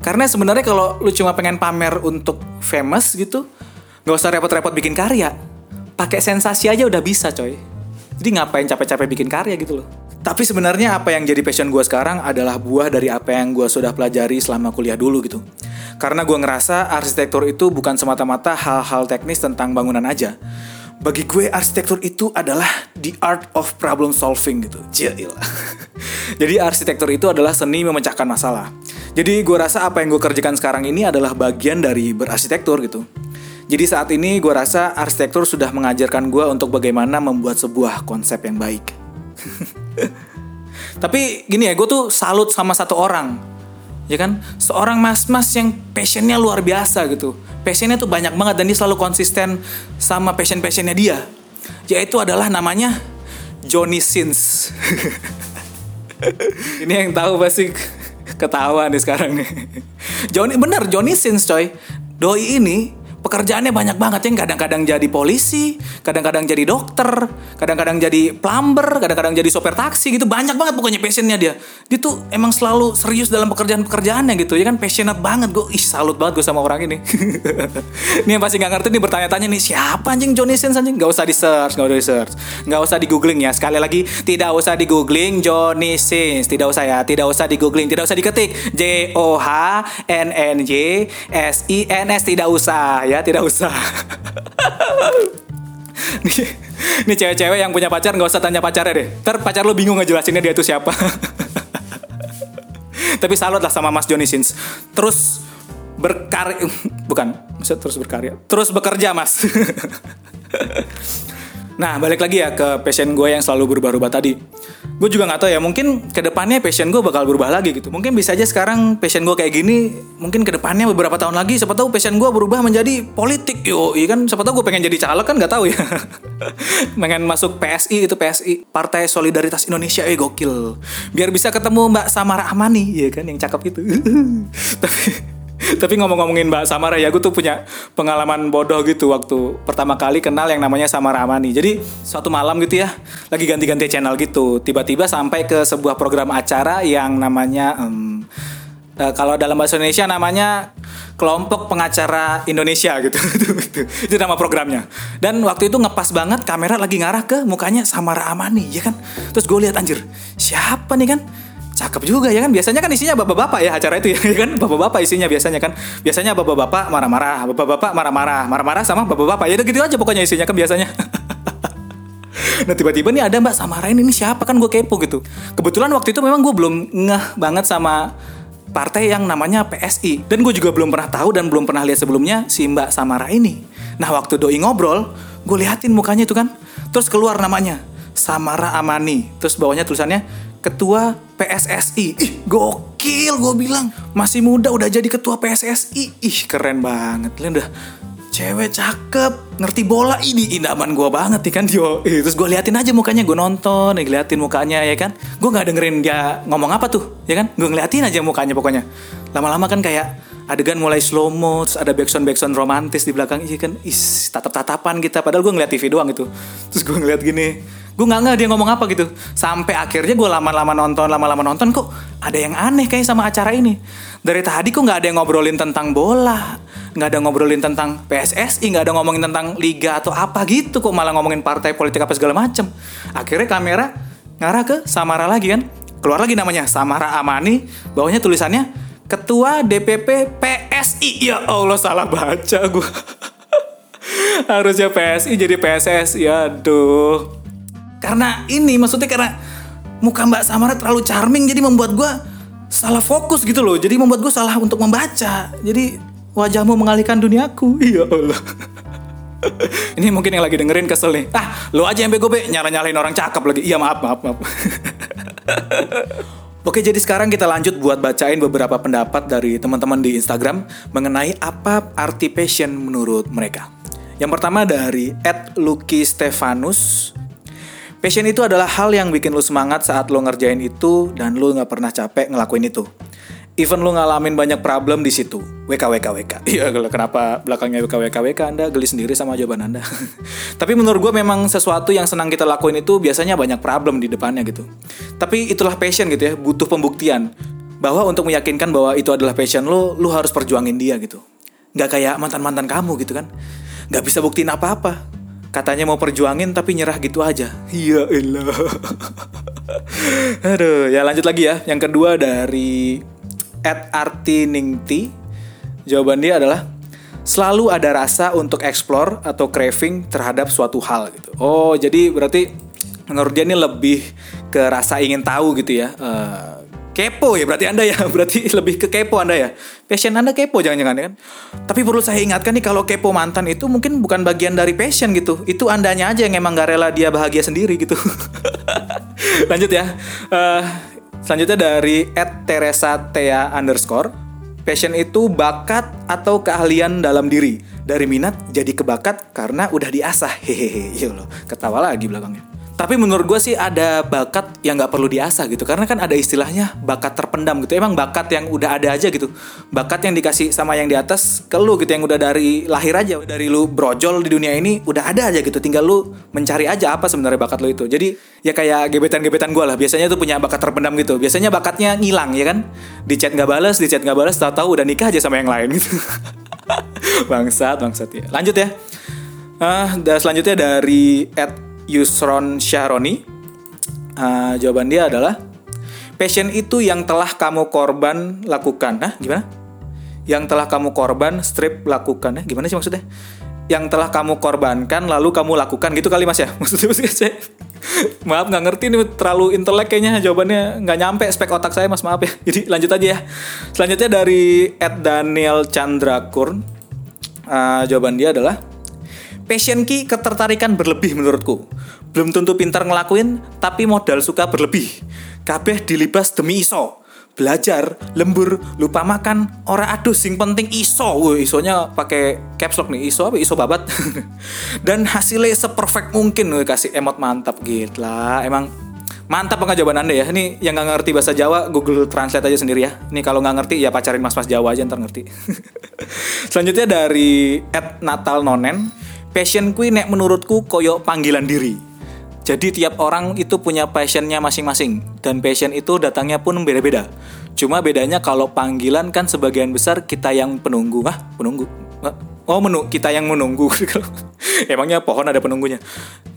Karena sebenarnya kalau lu cuma pengen pamer untuk famous gitu, nggak usah repot-repot bikin karya. Pakai sensasi aja udah bisa coy. Jadi ngapain capek-capek bikin karya gitu loh. Tapi sebenarnya apa yang jadi passion gue sekarang adalah buah dari apa yang gue sudah pelajari selama kuliah dulu gitu. Karena gue ngerasa arsitektur itu bukan semata-mata hal-hal teknis tentang bangunan aja. Bagi gue arsitektur itu adalah the art of problem solving gitu. Cil. Jadi arsitektur itu adalah seni memecahkan masalah. Jadi gue rasa apa yang gue kerjakan sekarang ini adalah bagian dari berarsitektur gitu. Jadi saat ini gue rasa arsitektur sudah mengajarkan gue untuk bagaimana membuat sebuah konsep yang baik. Tapi gini ya, gue tuh salut sama satu orang. Ya kan? Seorang mas-mas yang passionnya luar biasa gitu. Passionnya tuh banyak banget dan dia selalu konsisten sama passion-passionnya dia. Yaitu adalah namanya Johnny Sins. Ini yang tahu pasti ketawa nih sekarang nih. Johnny bener Johnny Sins coy. Doi ini pekerjaannya banyak banget yang kadang-kadang jadi polisi, kadang-kadang jadi dokter, kadang-kadang jadi plumber, kadang-kadang jadi sopir taksi gitu. Banyak banget pokoknya passionnya dia. Dia tuh emang selalu serius dalam pekerjaan-pekerjaannya gitu. Ya kan passionate banget gue. Ih salut banget gue sama orang ini. ini yang pasti nggak ngerti nih bertanya-tanya nih siapa anjing Johnny Sins anjing? Gak usah di search, gak usah di search, gak usah di googling ya. Sekali lagi tidak usah di googling Johnny Sins, tidak usah ya, tidak usah di googling, tidak usah diketik J O H N N J S I N S tidak usah ya tidak usah. Nih, nih cewek-cewek yang punya pacar nggak usah tanya pacarnya deh. Ntar pacar lo bingung ngejelasinnya dia itu siapa. Tapi salut lah sama Mas Johnny Sins. Terus berkarya bukan maksud terus berkarya. Terus bekerja mas Nah, balik lagi ya ke passion gue yang selalu berubah-ubah tadi. Gue juga nggak tahu ya, mungkin ke depannya passion gue bakal berubah lagi gitu. Mungkin bisa aja sekarang passion gue kayak gini, mungkin ke depannya beberapa tahun lagi, siapa tahu passion gue berubah menjadi politik. Yo, iya kan, siapa tahu gue pengen jadi caleg kan nggak tahu ya. pengen masuk PSI itu PSI, Partai Solidaritas Indonesia, eh gokil. Biar bisa ketemu Mbak Samara Amani, ya kan, yang cakep gitu. Tapi tapi ngomong-ngomongin Mbak Samara ya, gue tuh punya pengalaman bodoh gitu waktu pertama kali kenal yang namanya Samara Amani. Jadi suatu malam gitu ya, lagi ganti-ganti channel gitu, tiba-tiba sampai ke sebuah program acara yang namanya um, uh, kalau dalam bahasa Indonesia namanya kelompok pengacara Indonesia gitu. itu, nama programnya. Dan waktu itu ngepas banget kamera lagi ngarah ke mukanya Samara Amani, ya kan? Terus gue lihat anjir, siapa nih kan? Cakep juga ya kan? Biasanya kan isinya bapak-bapak ya acara itu ya kan? Bapak-bapak isinya biasanya kan? Biasanya bapak-bapak marah-marah bapak-bapak marah-marah marah-marah sama bapak-bapak. Ya gitu aja pokoknya isinya kan biasanya. Nah tiba-tiba nih ada Mbak Samara ini, ini siapa? Kan gue kepo gitu. Kebetulan waktu itu memang gue belum ngeh banget sama partai yang namanya PSI dan gue juga belum pernah tahu dan belum pernah lihat sebelumnya si Mbak Samara ini. Nah waktu doi ngobrol, gue liatin mukanya itu kan, terus keluar namanya Samara Amani, terus bawahnya tulisannya ketua PSSI. Ih, gokil gue bilang. Masih muda udah jadi ketua PSSI. Ih, keren banget. Lihat udah cewek cakep, ngerti bola ini indaman gue banget nih kan yo. Terus gue liatin aja mukanya, gue nonton, nih liatin mukanya ya kan. Gue nggak dengerin dia ngomong apa tuh, ya kan? Gue ngeliatin aja mukanya pokoknya. Lama-lama kan kayak adegan mulai slow mo, ada backsound backsound romantis di belakang, iya kan, is tatap tatapan kita. Padahal gue ngeliat TV doang itu. Terus gue ngeliat gini, gue nggak nggak dia ngomong apa gitu. Sampai akhirnya gue lama-lama nonton lama-lama nonton kok ada yang aneh kayak sama acara ini. Dari tadi kok nggak ada yang ngobrolin tentang bola nggak ada ngobrolin tentang PSSI nggak ada ngomongin tentang liga atau apa gitu kok malah ngomongin partai politik apa segala macem. Akhirnya kamera ngarah ke Samara lagi kan. Keluar lagi namanya Samara Amani. Bawahnya tulisannya Ketua DPP PSI ya Allah salah baca gue harusnya PSI jadi PSS ya aduh karena ini maksudnya karena muka Mbak Samara terlalu charming jadi membuat gue salah fokus gitu loh. Jadi membuat gue salah untuk membaca. Jadi wajahmu mengalihkan duniaku. Iya Allah. ini mungkin yang lagi dengerin kesel nih. Ah, lo aja yang bego be, nyala-nyalain orang cakep lagi. Iya maaf, maaf, maaf. Oke, jadi sekarang kita lanjut buat bacain beberapa pendapat dari teman-teman di Instagram mengenai apa arti passion menurut mereka. Yang pertama dari Lucky Stefanus Passion itu adalah hal yang bikin lu semangat saat lu ngerjain itu dan lu nggak pernah capek ngelakuin itu. Even lu ngalamin banyak problem di situ. WK WK WK. Iya, kenapa belakangnya WK WK Anda geli sendiri sama jawaban Anda. Tapi menurut gue memang sesuatu yang senang kita lakuin itu biasanya banyak problem di depannya gitu. Tapi itulah passion gitu ya, butuh pembuktian bahwa untuk meyakinkan bahwa itu adalah passion lu, lu harus perjuangin dia gitu. Gak kayak mantan-mantan kamu gitu kan. Gak bisa buktiin apa-apa katanya mau perjuangin tapi nyerah gitu aja. Iya elah. Aduh, ya lanjut lagi ya. Yang kedua dari Ed Artiningti. Jawaban dia adalah selalu ada rasa untuk explore atau craving terhadap suatu hal gitu. Oh, jadi berarti menurut dia ini lebih ke rasa ingin tahu gitu ya. Uh, kepo ya berarti anda ya. Berarti lebih ke kepo anda ya. Passion anda kepo jangan-jangan ya kan? Tapi perlu saya ingatkan nih kalau kepo mantan itu mungkin bukan bagian dari passion gitu. Itu andanya aja yang emang gak rela dia bahagia sendiri gitu. Lanjut ya. Uh, selanjutnya dari Ed Teresa Thea underscore. Passion itu bakat atau keahlian dalam diri. Dari minat jadi kebakat karena udah diasah. Hehehe. Iya loh ketawa lagi belakangnya tapi menurut gue sih ada bakat yang nggak perlu diasah gitu. Karena kan ada istilahnya bakat terpendam gitu. Emang bakat yang udah ada aja gitu. Bakat yang dikasih sama yang di atas ke lu gitu. Yang udah dari lahir aja dari lu brojol di dunia ini udah ada aja gitu. Tinggal lu mencari aja apa sebenarnya bakat lu itu. Jadi ya kayak gebetan-gebetan gue lah. Biasanya tuh punya bakat terpendam gitu. Biasanya bakatnya ngilang ya kan? Di chat nggak balas di chat nggak balas tahu-tahu udah nikah aja sama yang lain gitu. Bangsat bangsat ya. Lanjut ya. Uh, dan selanjutnya dari Ed Yusron Syahroni. Uh, jawaban dia adalah passion itu yang telah kamu korban lakukan. Nah gimana? Yang telah kamu korban strip lakukan. Nah gimana sih maksudnya? Yang telah kamu korbankan lalu kamu lakukan. Gitu kali mas ya? Maksudnya maksudnya saya maaf nggak ngerti nih terlalu intelek kayaknya jawabannya. Nggak nyampe spek otak saya mas maaf ya. Jadi lanjut aja ya. Selanjutnya dari Ed Daniel Chandra Kurn uh, jawaban dia adalah passion ki ketertarikan berlebih menurutku. Belum tentu pintar ngelakuin, tapi modal suka berlebih. Kabeh dilibas demi iso. Belajar, lembur, lupa makan, ora aduh sing penting iso. Woi, isonya pakai caps lock nih, iso apa iso babat. Dan hasilnya seperfect mungkin woy, kasih emot mantap gitu lah. Emang mantap banget jawaban anda ya ini yang nggak ngerti bahasa Jawa Google Translate aja sendiri ya ini kalau nggak ngerti ya pacarin mas-mas Jawa aja ntar ngerti selanjutnya dari Ed Natal Nonen passion kui nek menurutku koyo panggilan diri. Jadi tiap orang itu punya passionnya masing-masing dan passion itu datangnya pun beda-beda. Cuma bedanya kalau panggilan kan sebagian besar kita yang penunggu, ah penunggu. Oh menu kita yang menunggu. Emangnya pohon ada penunggunya?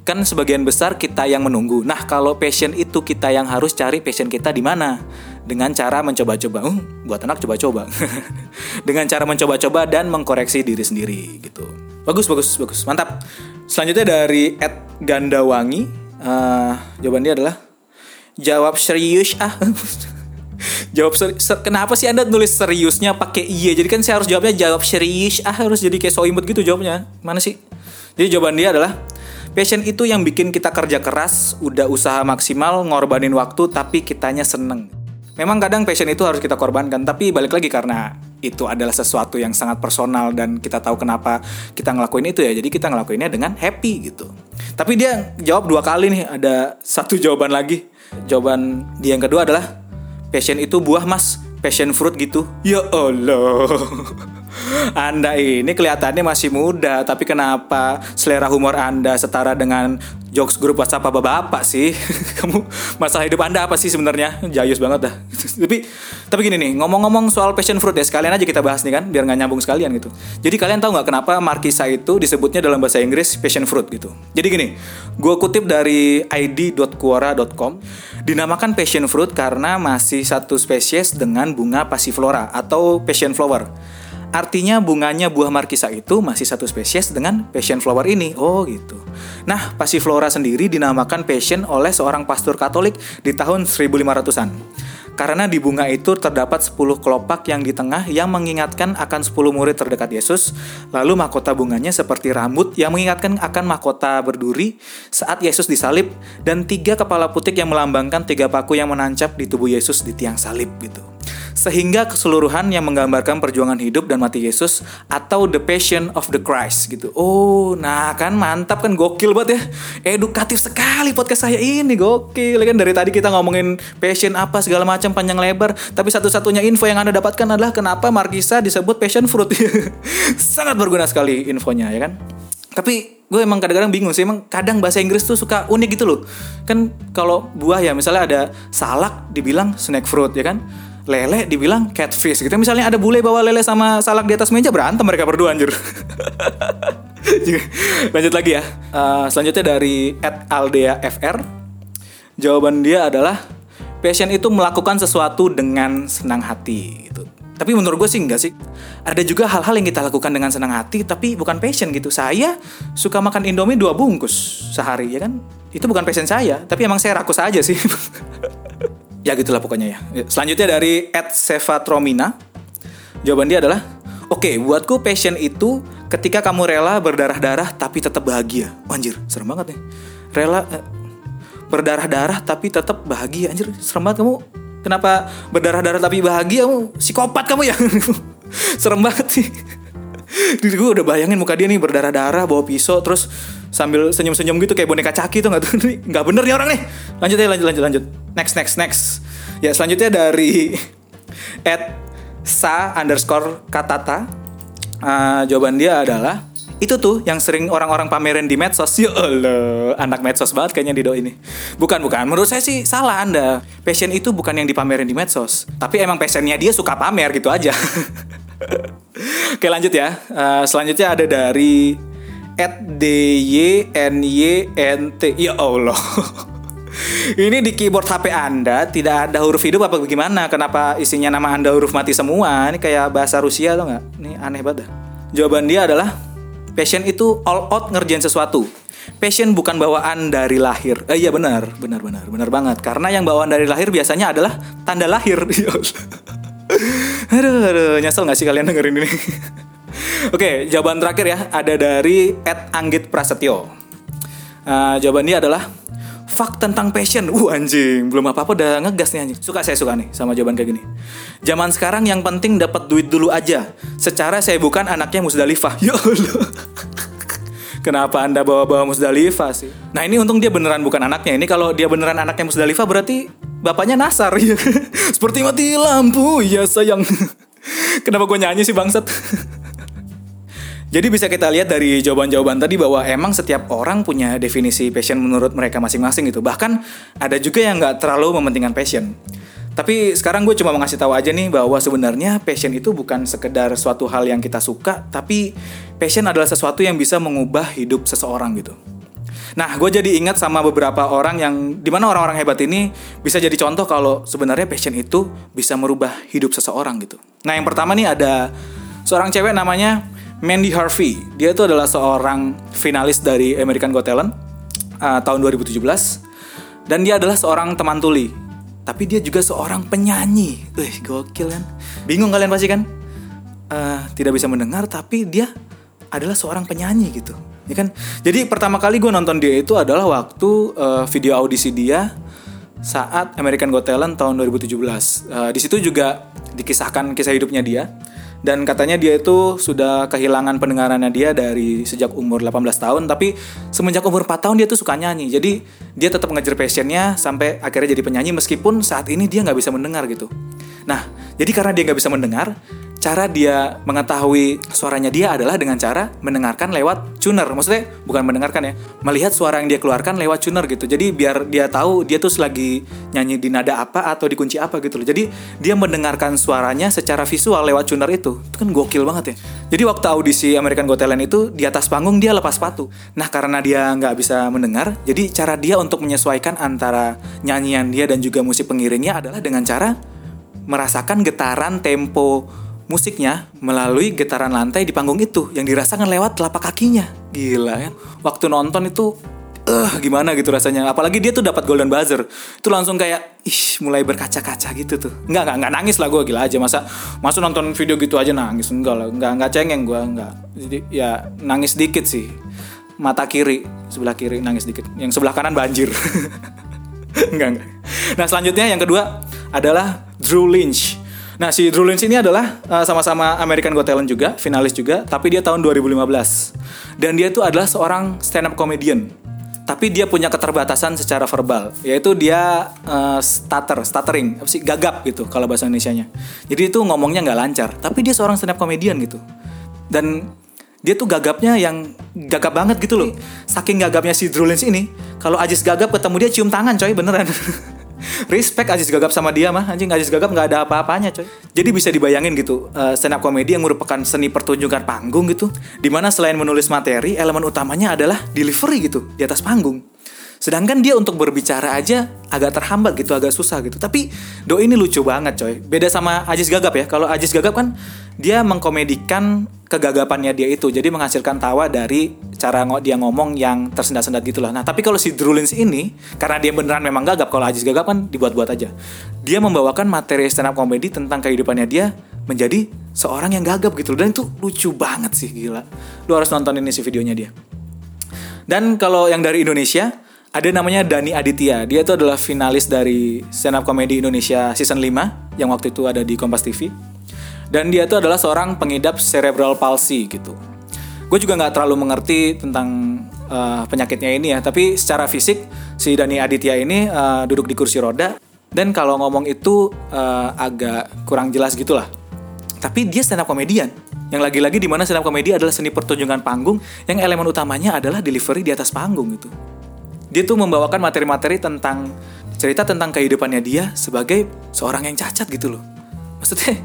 Kan sebagian besar kita yang menunggu. Nah kalau passion itu kita yang harus cari passion kita di mana? Dengan cara mencoba-coba. Uh, buat anak coba-coba. Dengan cara mencoba-coba dan mengkoreksi diri sendiri gitu. Bagus, bagus, bagus. Mantap. Selanjutnya dari Ed Gandawangi. Uh, jawaban dia adalah jawab serius ah. jawab seri ser kenapa sih anda nulis seriusnya pakai iya jadi kan saya harus jawabnya jawab serius ah harus jadi kayak so imut gitu jawabnya mana sih jadi jawaban dia adalah passion itu yang bikin kita kerja keras udah usaha maksimal ngorbanin waktu tapi kitanya seneng memang kadang passion itu harus kita korbankan tapi balik lagi karena itu adalah sesuatu yang sangat personal dan kita tahu kenapa kita ngelakuin itu ya. Jadi kita ngelakuinnya dengan happy gitu. Tapi dia jawab dua kali nih ada satu jawaban lagi. Jawaban dia yang kedua adalah passion itu buah mas. Passion fruit gitu. Ya Allah anda ini kelihatannya masih muda, tapi kenapa selera humor Anda setara dengan jokes grup WhatsApp bapak-bapak sih? Kamu masalah hidup Anda apa sih sebenarnya? Jayus banget dah. tapi tapi gini nih, ngomong-ngomong soal passion fruit ya, sekalian aja kita bahas nih kan, biar nggak nyambung sekalian gitu. Jadi kalian tahu nggak kenapa markisa itu disebutnya dalam bahasa Inggris passion fruit gitu? Jadi gini, gue kutip dari id.quora.com, dinamakan passion fruit karena masih satu spesies dengan bunga passiflora atau passion flower Artinya bunganya buah markisa itu masih satu spesies dengan passion flower ini. Oh gitu. Nah, passiflora sendiri dinamakan passion oleh seorang pastor Katolik di tahun 1500-an. Karena di bunga itu terdapat 10 kelopak yang di tengah yang mengingatkan akan 10 murid terdekat Yesus. Lalu mahkota bunganya seperti rambut yang mengingatkan akan mahkota berduri saat Yesus disalib. Dan tiga kepala putik yang melambangkan tiga paku yang menancap di tubuh Yesus di tiang salib gitu sehingga keseluruhan yang menggambarkan perjuangan hidup dan mati Yesus atau the passion of the Christ gitu. Oh, nah kan mantap kan gokil banget ya. Edukatif sekali podcast saya ini gokil kan dari tadi kita ngomongin passion apa segala macam panjang lebar, tapi satu-satunya info yang Anda dapatkan adalah kenapa Markisa disebut passion fruit. Sangat berguna sekali infonya ya kan. Tapi gue emang kadang-kadang bingung sih emang kadang bahasa Inggris tuh suka unik gitu loh kan kalau buah ya misalnya ada salak dibilang snack fruit ya kan lele dibilang catfish gitu. Misalnya ada bule bawa lele sama salak di atas meja berantem mereka berdua anjir. Lanjut lagi ya. Uh, selanjutnya dari Aldea FR. Jawaban dia adalah passion itu melakukan sesuatu dengan senang hati gitu. Tapi menurut gue sih enggak sih. Ada juga hal-hal yang kita lakukan dengan senang hati tapi bukan passion gitu. Saya suka makan Indomie dua bungkus sehari ya kan. Itu bukan passion saya, tapi emang saya rakus aja sih. ya gitulah pokoknya ya. Selanjutnya dari Ed Sevatromina. Jawaban dia adalah, Oke, okay, buatku passion itu ketika kamu rela berdarah-darah tapi tetap bahagia. Oh, anjir, serem banget nih. Rela eh, berdarah-darah tapi tetap bahagia. Anjir, serem banget kamu. Kenapa berdarah-darah tapi bahagia? Kamu psikopat kamu ya. serem banget sih. Jadi gue udah bayangin muka dia nih berdarah-darah bawa pisau terus sambil senyum-senyum gitu kayak boneka caki tuh nggak tuh nggak bener nih orang nih lanjut ya lanjut lanjut lanjut. Next next next. Ya selanjutnya dari at sa underscore katata. Uh, jawaban dia adalah itu tuh yang sering orang-orang pamerin di medsos. Ya Allah anak medsos banget kayaknya di do ini. Bukan bukan. Menurut saya sih salah anda. Passion itu bukan yang dipamerin di medsos. Tapi emang passionnya dia suka pamer gitu aja. Oke lanjut ya. Uh, selanjutnya ada dari at dynynt ya Allah ini di keyboard HP Anda tidak ada huruf hidup apa bagaimana? Kenapa isinya nama Anda huruf mati semua? Ini kayak bahasa Rusia atau nggak? Ini aneh banget. Jawaban dia adalah Passion itu all out ngerjain sesuatu. Passion bukan bawaan dari lahir. Eh iya benar, benar benar, benar banget. Karena yang bawaan dari lahir biasanya adalah tanda lahir. aduh, aduh, nyesel gak sih kalian dengerin ini? Oke, jawaban terakhir ya ada dari Ed Anggit Prasetyo. Uh, jawaban dia adalah Fuck tentang passion. Uh anjing, belum apa-apa udah ngegas nih anjing. Suka saya suka nih sama jawaban kayak gini. Zaman sekarang yang penting dapat duit dulu aja. Secara saya bukan anaknya Musdalifah. Ya Allah. Kenapa Anda bawa-bawa Musdalifah sih? Nah, ini untung dia beneran bukan anaknya. Ini kalau dia beneran anaknya Musdalifah berarti bapaknya Nasar ya. Seperti mati lampu, ya sayang. Kenapa gue nyanyi sih bangsat? Jadi bisa kita lihat dari jawaban-jawaban tadi bahwa emang setiap orang punya definisi passion menurut mereka masing-masing gitu. Bahkan ada juga yang nggak terlalu mementingkan passion. Tapi sekarang gue cuma mau ngasih tahu aja nih bahwa sebenarnya passion itu bukan sekedar suatu hal yang kita suka, tapi passion adalah sesuatu yang bisa mengubah hidup seseorang gitu. Nah, gue jadi ingat sama beberapa orang yang di mana orang-orang hebat ini bisa jadi contoh kalau sebenarnya passion itu bisa merubah hidup seseorang gitu. Nah, yang pertama nih ada seorang cewek namanya Mandy Harvey. Dia itu adalah seorang finalis dari American Got Talent uh, tahun 2017 dan dia adalah seorang teman tuli. Tapi dia juga seorang penyanyi. Eh, gokil kan? Bingung kalian pasti kan? Uh, tidak bisa mendengar tapi dia adalah seorang penyanyi gitu. Ya kan? Jadi pertama kali gue nonton dia itu adalah waktu uh, video audisi dia saat American Got Talent tahun 2017. Uh, di situ juga dikisahkan kisah hidupnya dia dan katanya dia itu sudah kehilangan pendengarannya dia dari sejak umur 18 tahun tapi semenjak umur 4 tahun dia tuh suka nyanyi. Jadi dia tetap ngejar passionnya sampai akhirnya jadi penyanyi meskipun saat ini dia nggak bisa mendengar gitu. Nah jadi karena dia nggak bisa mendengar cara dia mengetahui suaranya dia adalah dengan cara mendengarkan lewat tuner. Maksudnya bukan mendengarkan ya, melihat suara yang dia keluarkan lewat tuner gitu. Jadi biar dia tahu dia tuh lagi nyanyi di nada apa atau di kunci apa gitu loh. Jadi dia mendengarkan suaranya secara visual lewat tuner itu. Itu kan gokil banget ya. Jadi waktu audisi American Got Talent itu di atas panggung dia lepas sepatu. Nah karena dia nggak bisa mendengar, jadi cara dia untuk menyesuaikan antara nyanyian dia dan juga musik pengiringnya adalah dengan cara merasakan getaran tempo musiknya melalui getaran lantai di panggung itu yang dirasakan lewat telapak kakinya. Gila kan? Waktu nonton itu eh gimana gitu rasanya. Apalagi dia tuh dapat golden buzzer. Itu langsung kayak ih mulai berkaca-kaca gitu tuh. Enggak enggak enggak nangis lah gue gila aja masa masuk nonton video gitu aja nangis enggak lah. Enggak enggak cengeng gue enggak. Jadi ya nangis dikit sih. Mata kiri, sebelah kiri nangis dikit. Yang sebelah kanan banjir. enggak enggak. Nah, selanjutnya yang kedua adalah Drew Lynch. Nah, si Drew Lynch ini adalah uh, sama-sama American Got Talent juga, finalis juga, tapi dia tahun 2015. Dan dia itu adalah seorang stand up comedian. Tapi dia punya keterbatasan secara verbal, yaitu dia uh, stutter, stuttering, apa sih gagap gitu kalau bahasa Indonesia-nya. Jadi itu ngomongnya nggak lancar, tapi dia seorang stand up comedian gitu. Dan dia tuh gagapnya yang gagap banget gitu loh. Saking gagapnya si Drew Lynch ini, kalau Ajis gagap ketemu dia cium tangan coy, beneran. respect Aziz Gagap sama dia mah. Anjing Aziz Gagap nggak ada apa-apanya coy. Jadi bisa dibayangin gitu uh, stand up comedy yang merupakan seni pertunjukan panggung gitu di mana selain menulis materi elemen utamanya adalah delivery gitu di atas panggung Sedangkan dia untuk berbicara aja agak terhambat gitu, agak susah gitu. Tapi Do ini lucu banget coy. Beda sama Ajis Gagap ya. Kalau Ajis Gagap kan dia mengkomedikan kegagapannya dia itu. Jadi menghasilkan tawa dari cara dia ngomong yang tersendat-sendat gitu lah. Nah tapi kalau si Drulins ini, karena dia beneran memang gagap. Kalau Ajis Gagap kan dibuat-buat aja. Dia membawakan materi stand up comedy tentang kehidupannya dia menjadi seorang yang gagap gitu. Dan itu lucu banget sih gila. Lu harus nonton ini sih videonya dia. Dan kalau yang dari Indonesia, ada namanya Dani Aditya. Dia itu adalah finalis dari stand up comedy Indonesia season 5 yang waktu itu ada di Kompas TV. dan dia itu adalah seorang pengidap cerebral palsy gitu gue juga nggak terlalu mengerti tentang uh, penyakitnya ini ya tapi secara fisik si Dani Aditya ini uh, duduk di kursi roda dan kalau ngomong itu uh, agak kurang jelas gitulah tapi dia stand up komedian yang lagi-lagi di mana stand up komedi adalah seni pertunjukan panggung yang elemen utamanya adalah delivery di atas panggung itu. Dia tuh membawakan materi-materi tentang cerita tentang kehidupannya dia sebagai seorang yang cacat gitu loh. Maksudnya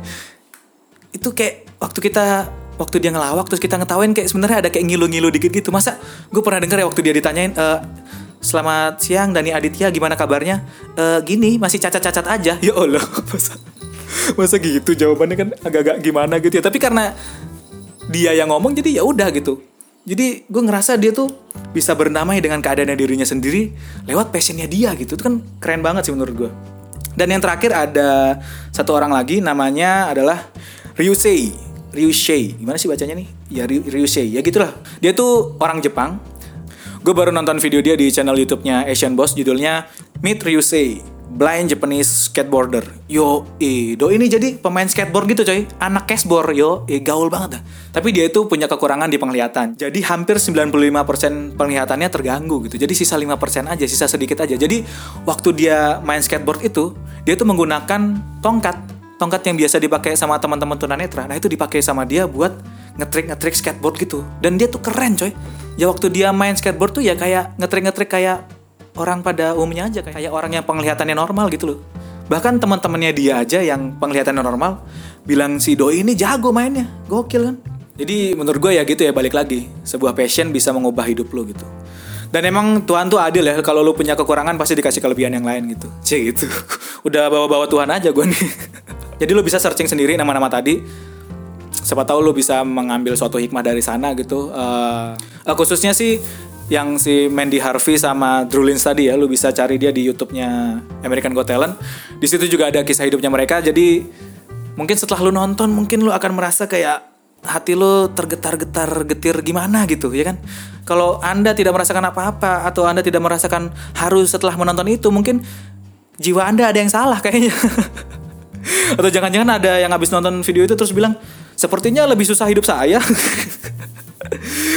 itu kayak waktu kita waktu dia ngelawak terus kita ngetawain kayak sebenarnya ada kayak ngilu-ngilu dikit gitu. Masa gue pernah denger ya waktu dia ditanyain e, Selamat siang Dani Aditya gimana kabarnya? E, gini masih cacat-cacat aja. Ya Allah. Masa masa gitu jawabannya kan agak-agak gimana gitu ya tapi karena dia yang ngomong jadi ya udah gitu jadi gue ngerasa dia tuh bisa bernamai dengan keadaan dirinya sendiri lewat passionnya dia gitu. Itu kan keren banget sih menurut gue dan yang terakhir ada satu orang lagi namanya adalah Ryusei. Ryusei. Gimana sih bacanya nih? Ya Ryusei. Ya gitulah. Dia tuh orang Jepang. Gue baru nonton video dia di channel YouTube-nya Asian Boss judulnya Meet Ryusei blind Japanese skateboarder. Yo, eh, do ini jadi pemain skateboard gitu coy. Anak cashboard, yo, eh, gaul banget dah. Tapi dia itu punya kekurangan di penglihatan. Jadi hampir 95% penglihatannya terganggu gitu. Jadi sisa 5% aja, sisa sedikit aja. Jadi waktu dia main skateboard itu, dia tuh menggunakan tongkat. Tongkat yang biasa dipakai sama teman-teman tunanetra. Nah, itu dipakai sama dia buat ngetrik-ngetrik skateboard gitu. Dan dia tuh keren coy. Ya waktu dia main skateboard tuh ya kayak ngetrik-ngetrik kayak orang pada umumnya aja kayak orang yang penglihatannya normal gitu loh. Bahkan teman-temannya dia aja yang penglihatannya normal bilang si Doi ini jago mainnya, gokil kan. Jadi menurut gue ya gitu ya balik lagi, sebuah passion bisa mengubah hidup lo gitu. Dan emang Tuhan tuh adil ya, kalau lo punya kekurangan pasti dikasih kelebihan yang lain gitu. Cih gitu. Udah bawa-bawa Tuhan aja gue nih. Jadi lo bisa searching sendiri nama-nama tadi. Siapa tahu lo bisa mengambil suatu hikmah dari sana gitu. Uh, khususnya sih yang si Mandy Harvey sama Drew Lins tadi ya, lu bisa cari dia di YouTube-nya American Got Talent. Di situ juga ada kisah hidupnya mereka. Jadi mungkin setelah lu nonton, mungkin lu akan merasa kayak hati lu tergetar-getar getir gimana gitu ya kan. Kalau Anda tidak merasakan apa-apa atau Anda tidak merasakan harus setelah menonton itu, mungkin jiwa Anda ada yang salah kayaknya. atau jangan-jangan ada yang habis nonton video itu terus bilang, "Sepertinya lebih susah hidup saya."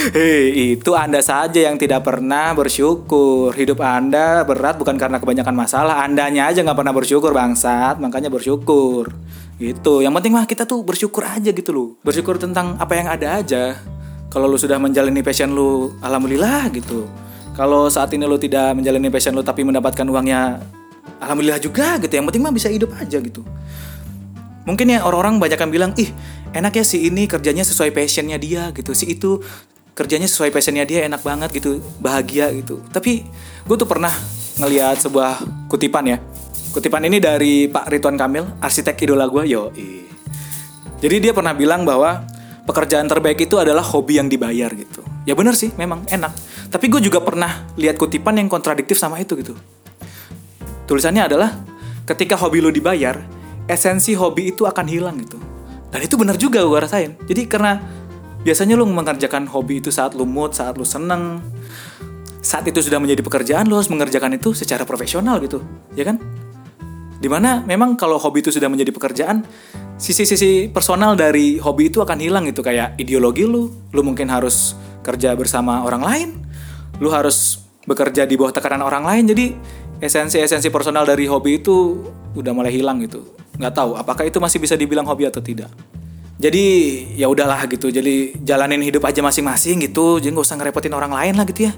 Hei, itu Anda saja yang tidak pernah bersyukur. Hidup Anda berat bukan karena kebanyakan masalah. Andanya aja nggak pernah bersyukur, bangsat. Makanya bersyukur. Gitu. Yang penting mah kita tuh bersyukur aja gitu loh. Bersyukur tentang apa yang ada aja. Kalau lu sudah menjalani passion lu, alhamdulillah gitu. Kalau saat ini lu tidak menjalani passion lu tapi mendapatkan uangnya, alhamdulillah juga gitu. Yang penting mah bisa hidup aja gitu. Mungkin ya orang-orang banyak yang bilang, ih enak ya si ini kerjanya sesuai passionnya dia gitu si itu kerjanya sesuai passionnya dia enak banget gitu bahagia gitu. Tapi gue tuh pernah ngeliat sebuah kutipan ya. Kutipan ini dari Pak Ridwan Kamil arsitek idola gue yo. Jadi dia pernah bilang bahwa pekerjaan terbaik itu adalah hobi yang dibayar gitu. Ya bener sih memang enak. Tapi gue juga pernah lihat kutipan yang kontradiktif sama itu gitu. Tulisannya adalah ketika hobi lo dibayar esensi hobi itu akan hilang gitu. Dan itu benar juga gue rasain. Jadi karena biasanya lu mengerjakan hobi itu saat lu mood saat lu seneng. Saat itu sudah menjadi pekerjaan lu harus mengerjakan itu secara profesional gitu ya kan? Di mana memang kalau hobi itu sudah menjadi pekerjaan sisi-sisi personal dari hobi itu akan hilang gitu. Kayak ideologi lu lu mungkin harus kerja bersama orang lain lu harus bekerja di bawah tekanan orang lain. Jadi esensi-esensi personal dari hobi itu udah mulai hilang gitu. Nggak tahu apakah itu masih bisa dibilang hobi atau tidak jadi ya udahlah gitu jadi jalanin hidup aja masing-masing gitu jadi nggak usah ngerepotin orang lain lah gitu ya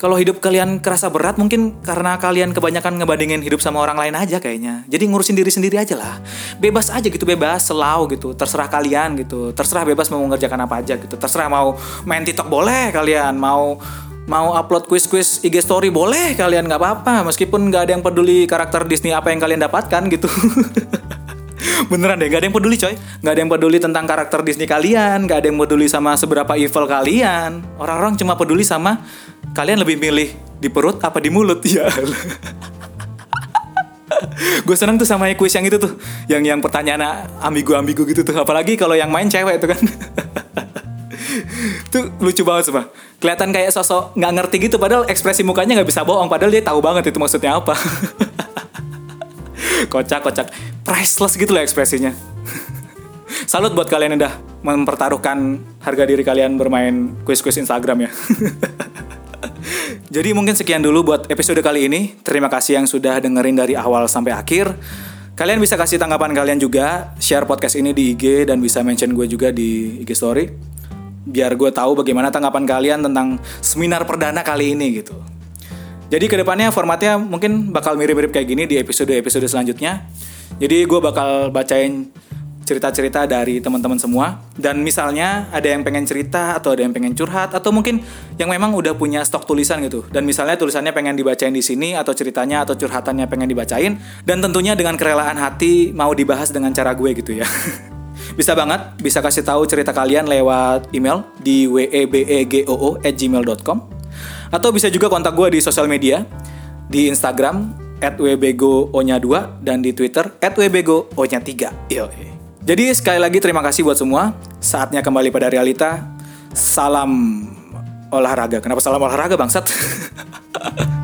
kalau hidup kalian kerasa berat mungkin karena kalian kebanyakan ngebandingin hidup sama orang lain aja kayaknya. Jadi ngurusin diri sendiri aja lah. Bebas aja gitu, bebas, selau gitu. Terserah kalian gitu. Terserah bebas mau mengerjakan apa aja gitu. Terserah mau main TikTok boleh kalian, mau mau upload quiz-quiz IG story boleh kalian nggak apa-apa meskipun nggak ada yang peduli karakter Disney apa yang kalian dapatkan gitu beneran deh nggak ada yang peduli coy. Nggak ada yang peduli tentang karakter Disney kalian nggak ada yang peduli sama seberapa evil kalian. Orang-orang cuma peduli sama kalian lebih milih di perut apa di mulut ya. Gue seneng tuh sama quiz yang itu tuh yang yang pertanyaan ambigu ambigu gitu tuh. Apalagi kalau yang main cewek itu kan. Tuh lucu banget sumpah. Kelihatan kayak sosok nggak ngerti gitu padahal ekspresi mukanya nggak bisa bohong padahal dia tahu banget itu maksudnya apa. Kocak kocak priceless gitu loh ekspresinya Salut buat kalian yang udah mempertaruhkan harga diri kalian bermain kuis-kuis Instagram ya. Jadi mungkin sekian dulu buat episode kali ini. Terima kasih yang sudah dengerin dari awal sampai akhir. Kalian bisa kasih tanggapan kalian juga, share podcast ini di IG dan bisa mention gue juga di IG story. Biar gue tahu bagaimana tanggapan kalian tentang seminar perdana kali ini gitu. Jadi ke depannya formatnya mungkin bakal mirip-mirip kayak gini di episode-episode selanjutnya. Jadi gue bakal bacain cerita-cerita dari teman-teman semua. Dan misalnya ada yang pengen cerita atau ada yang pengen curhat atau mungkin yang memang udah punya stok tulisan gitu. Dan misalnya tulisannya pengen dibacain di sini atau ceritanya atau curhatannya pengen dibacain. Dan tentunya dengan kerelaan hati mau dibahas dengan cara gue gitu ya. Bisa banget bisa kasih tahu cerita kalian lewat email di webegoo@gmail.com atau bisa juga kontak gue di sosial media di Instagram @wbgo-nya 2 dan di Twitter @wbgo-nya 3. Yo. Jadi sekali lagi terima kasih buat semua. Saatnya kembali pada realita. Salam olahraga. Kenapa salam olahraga bangsat?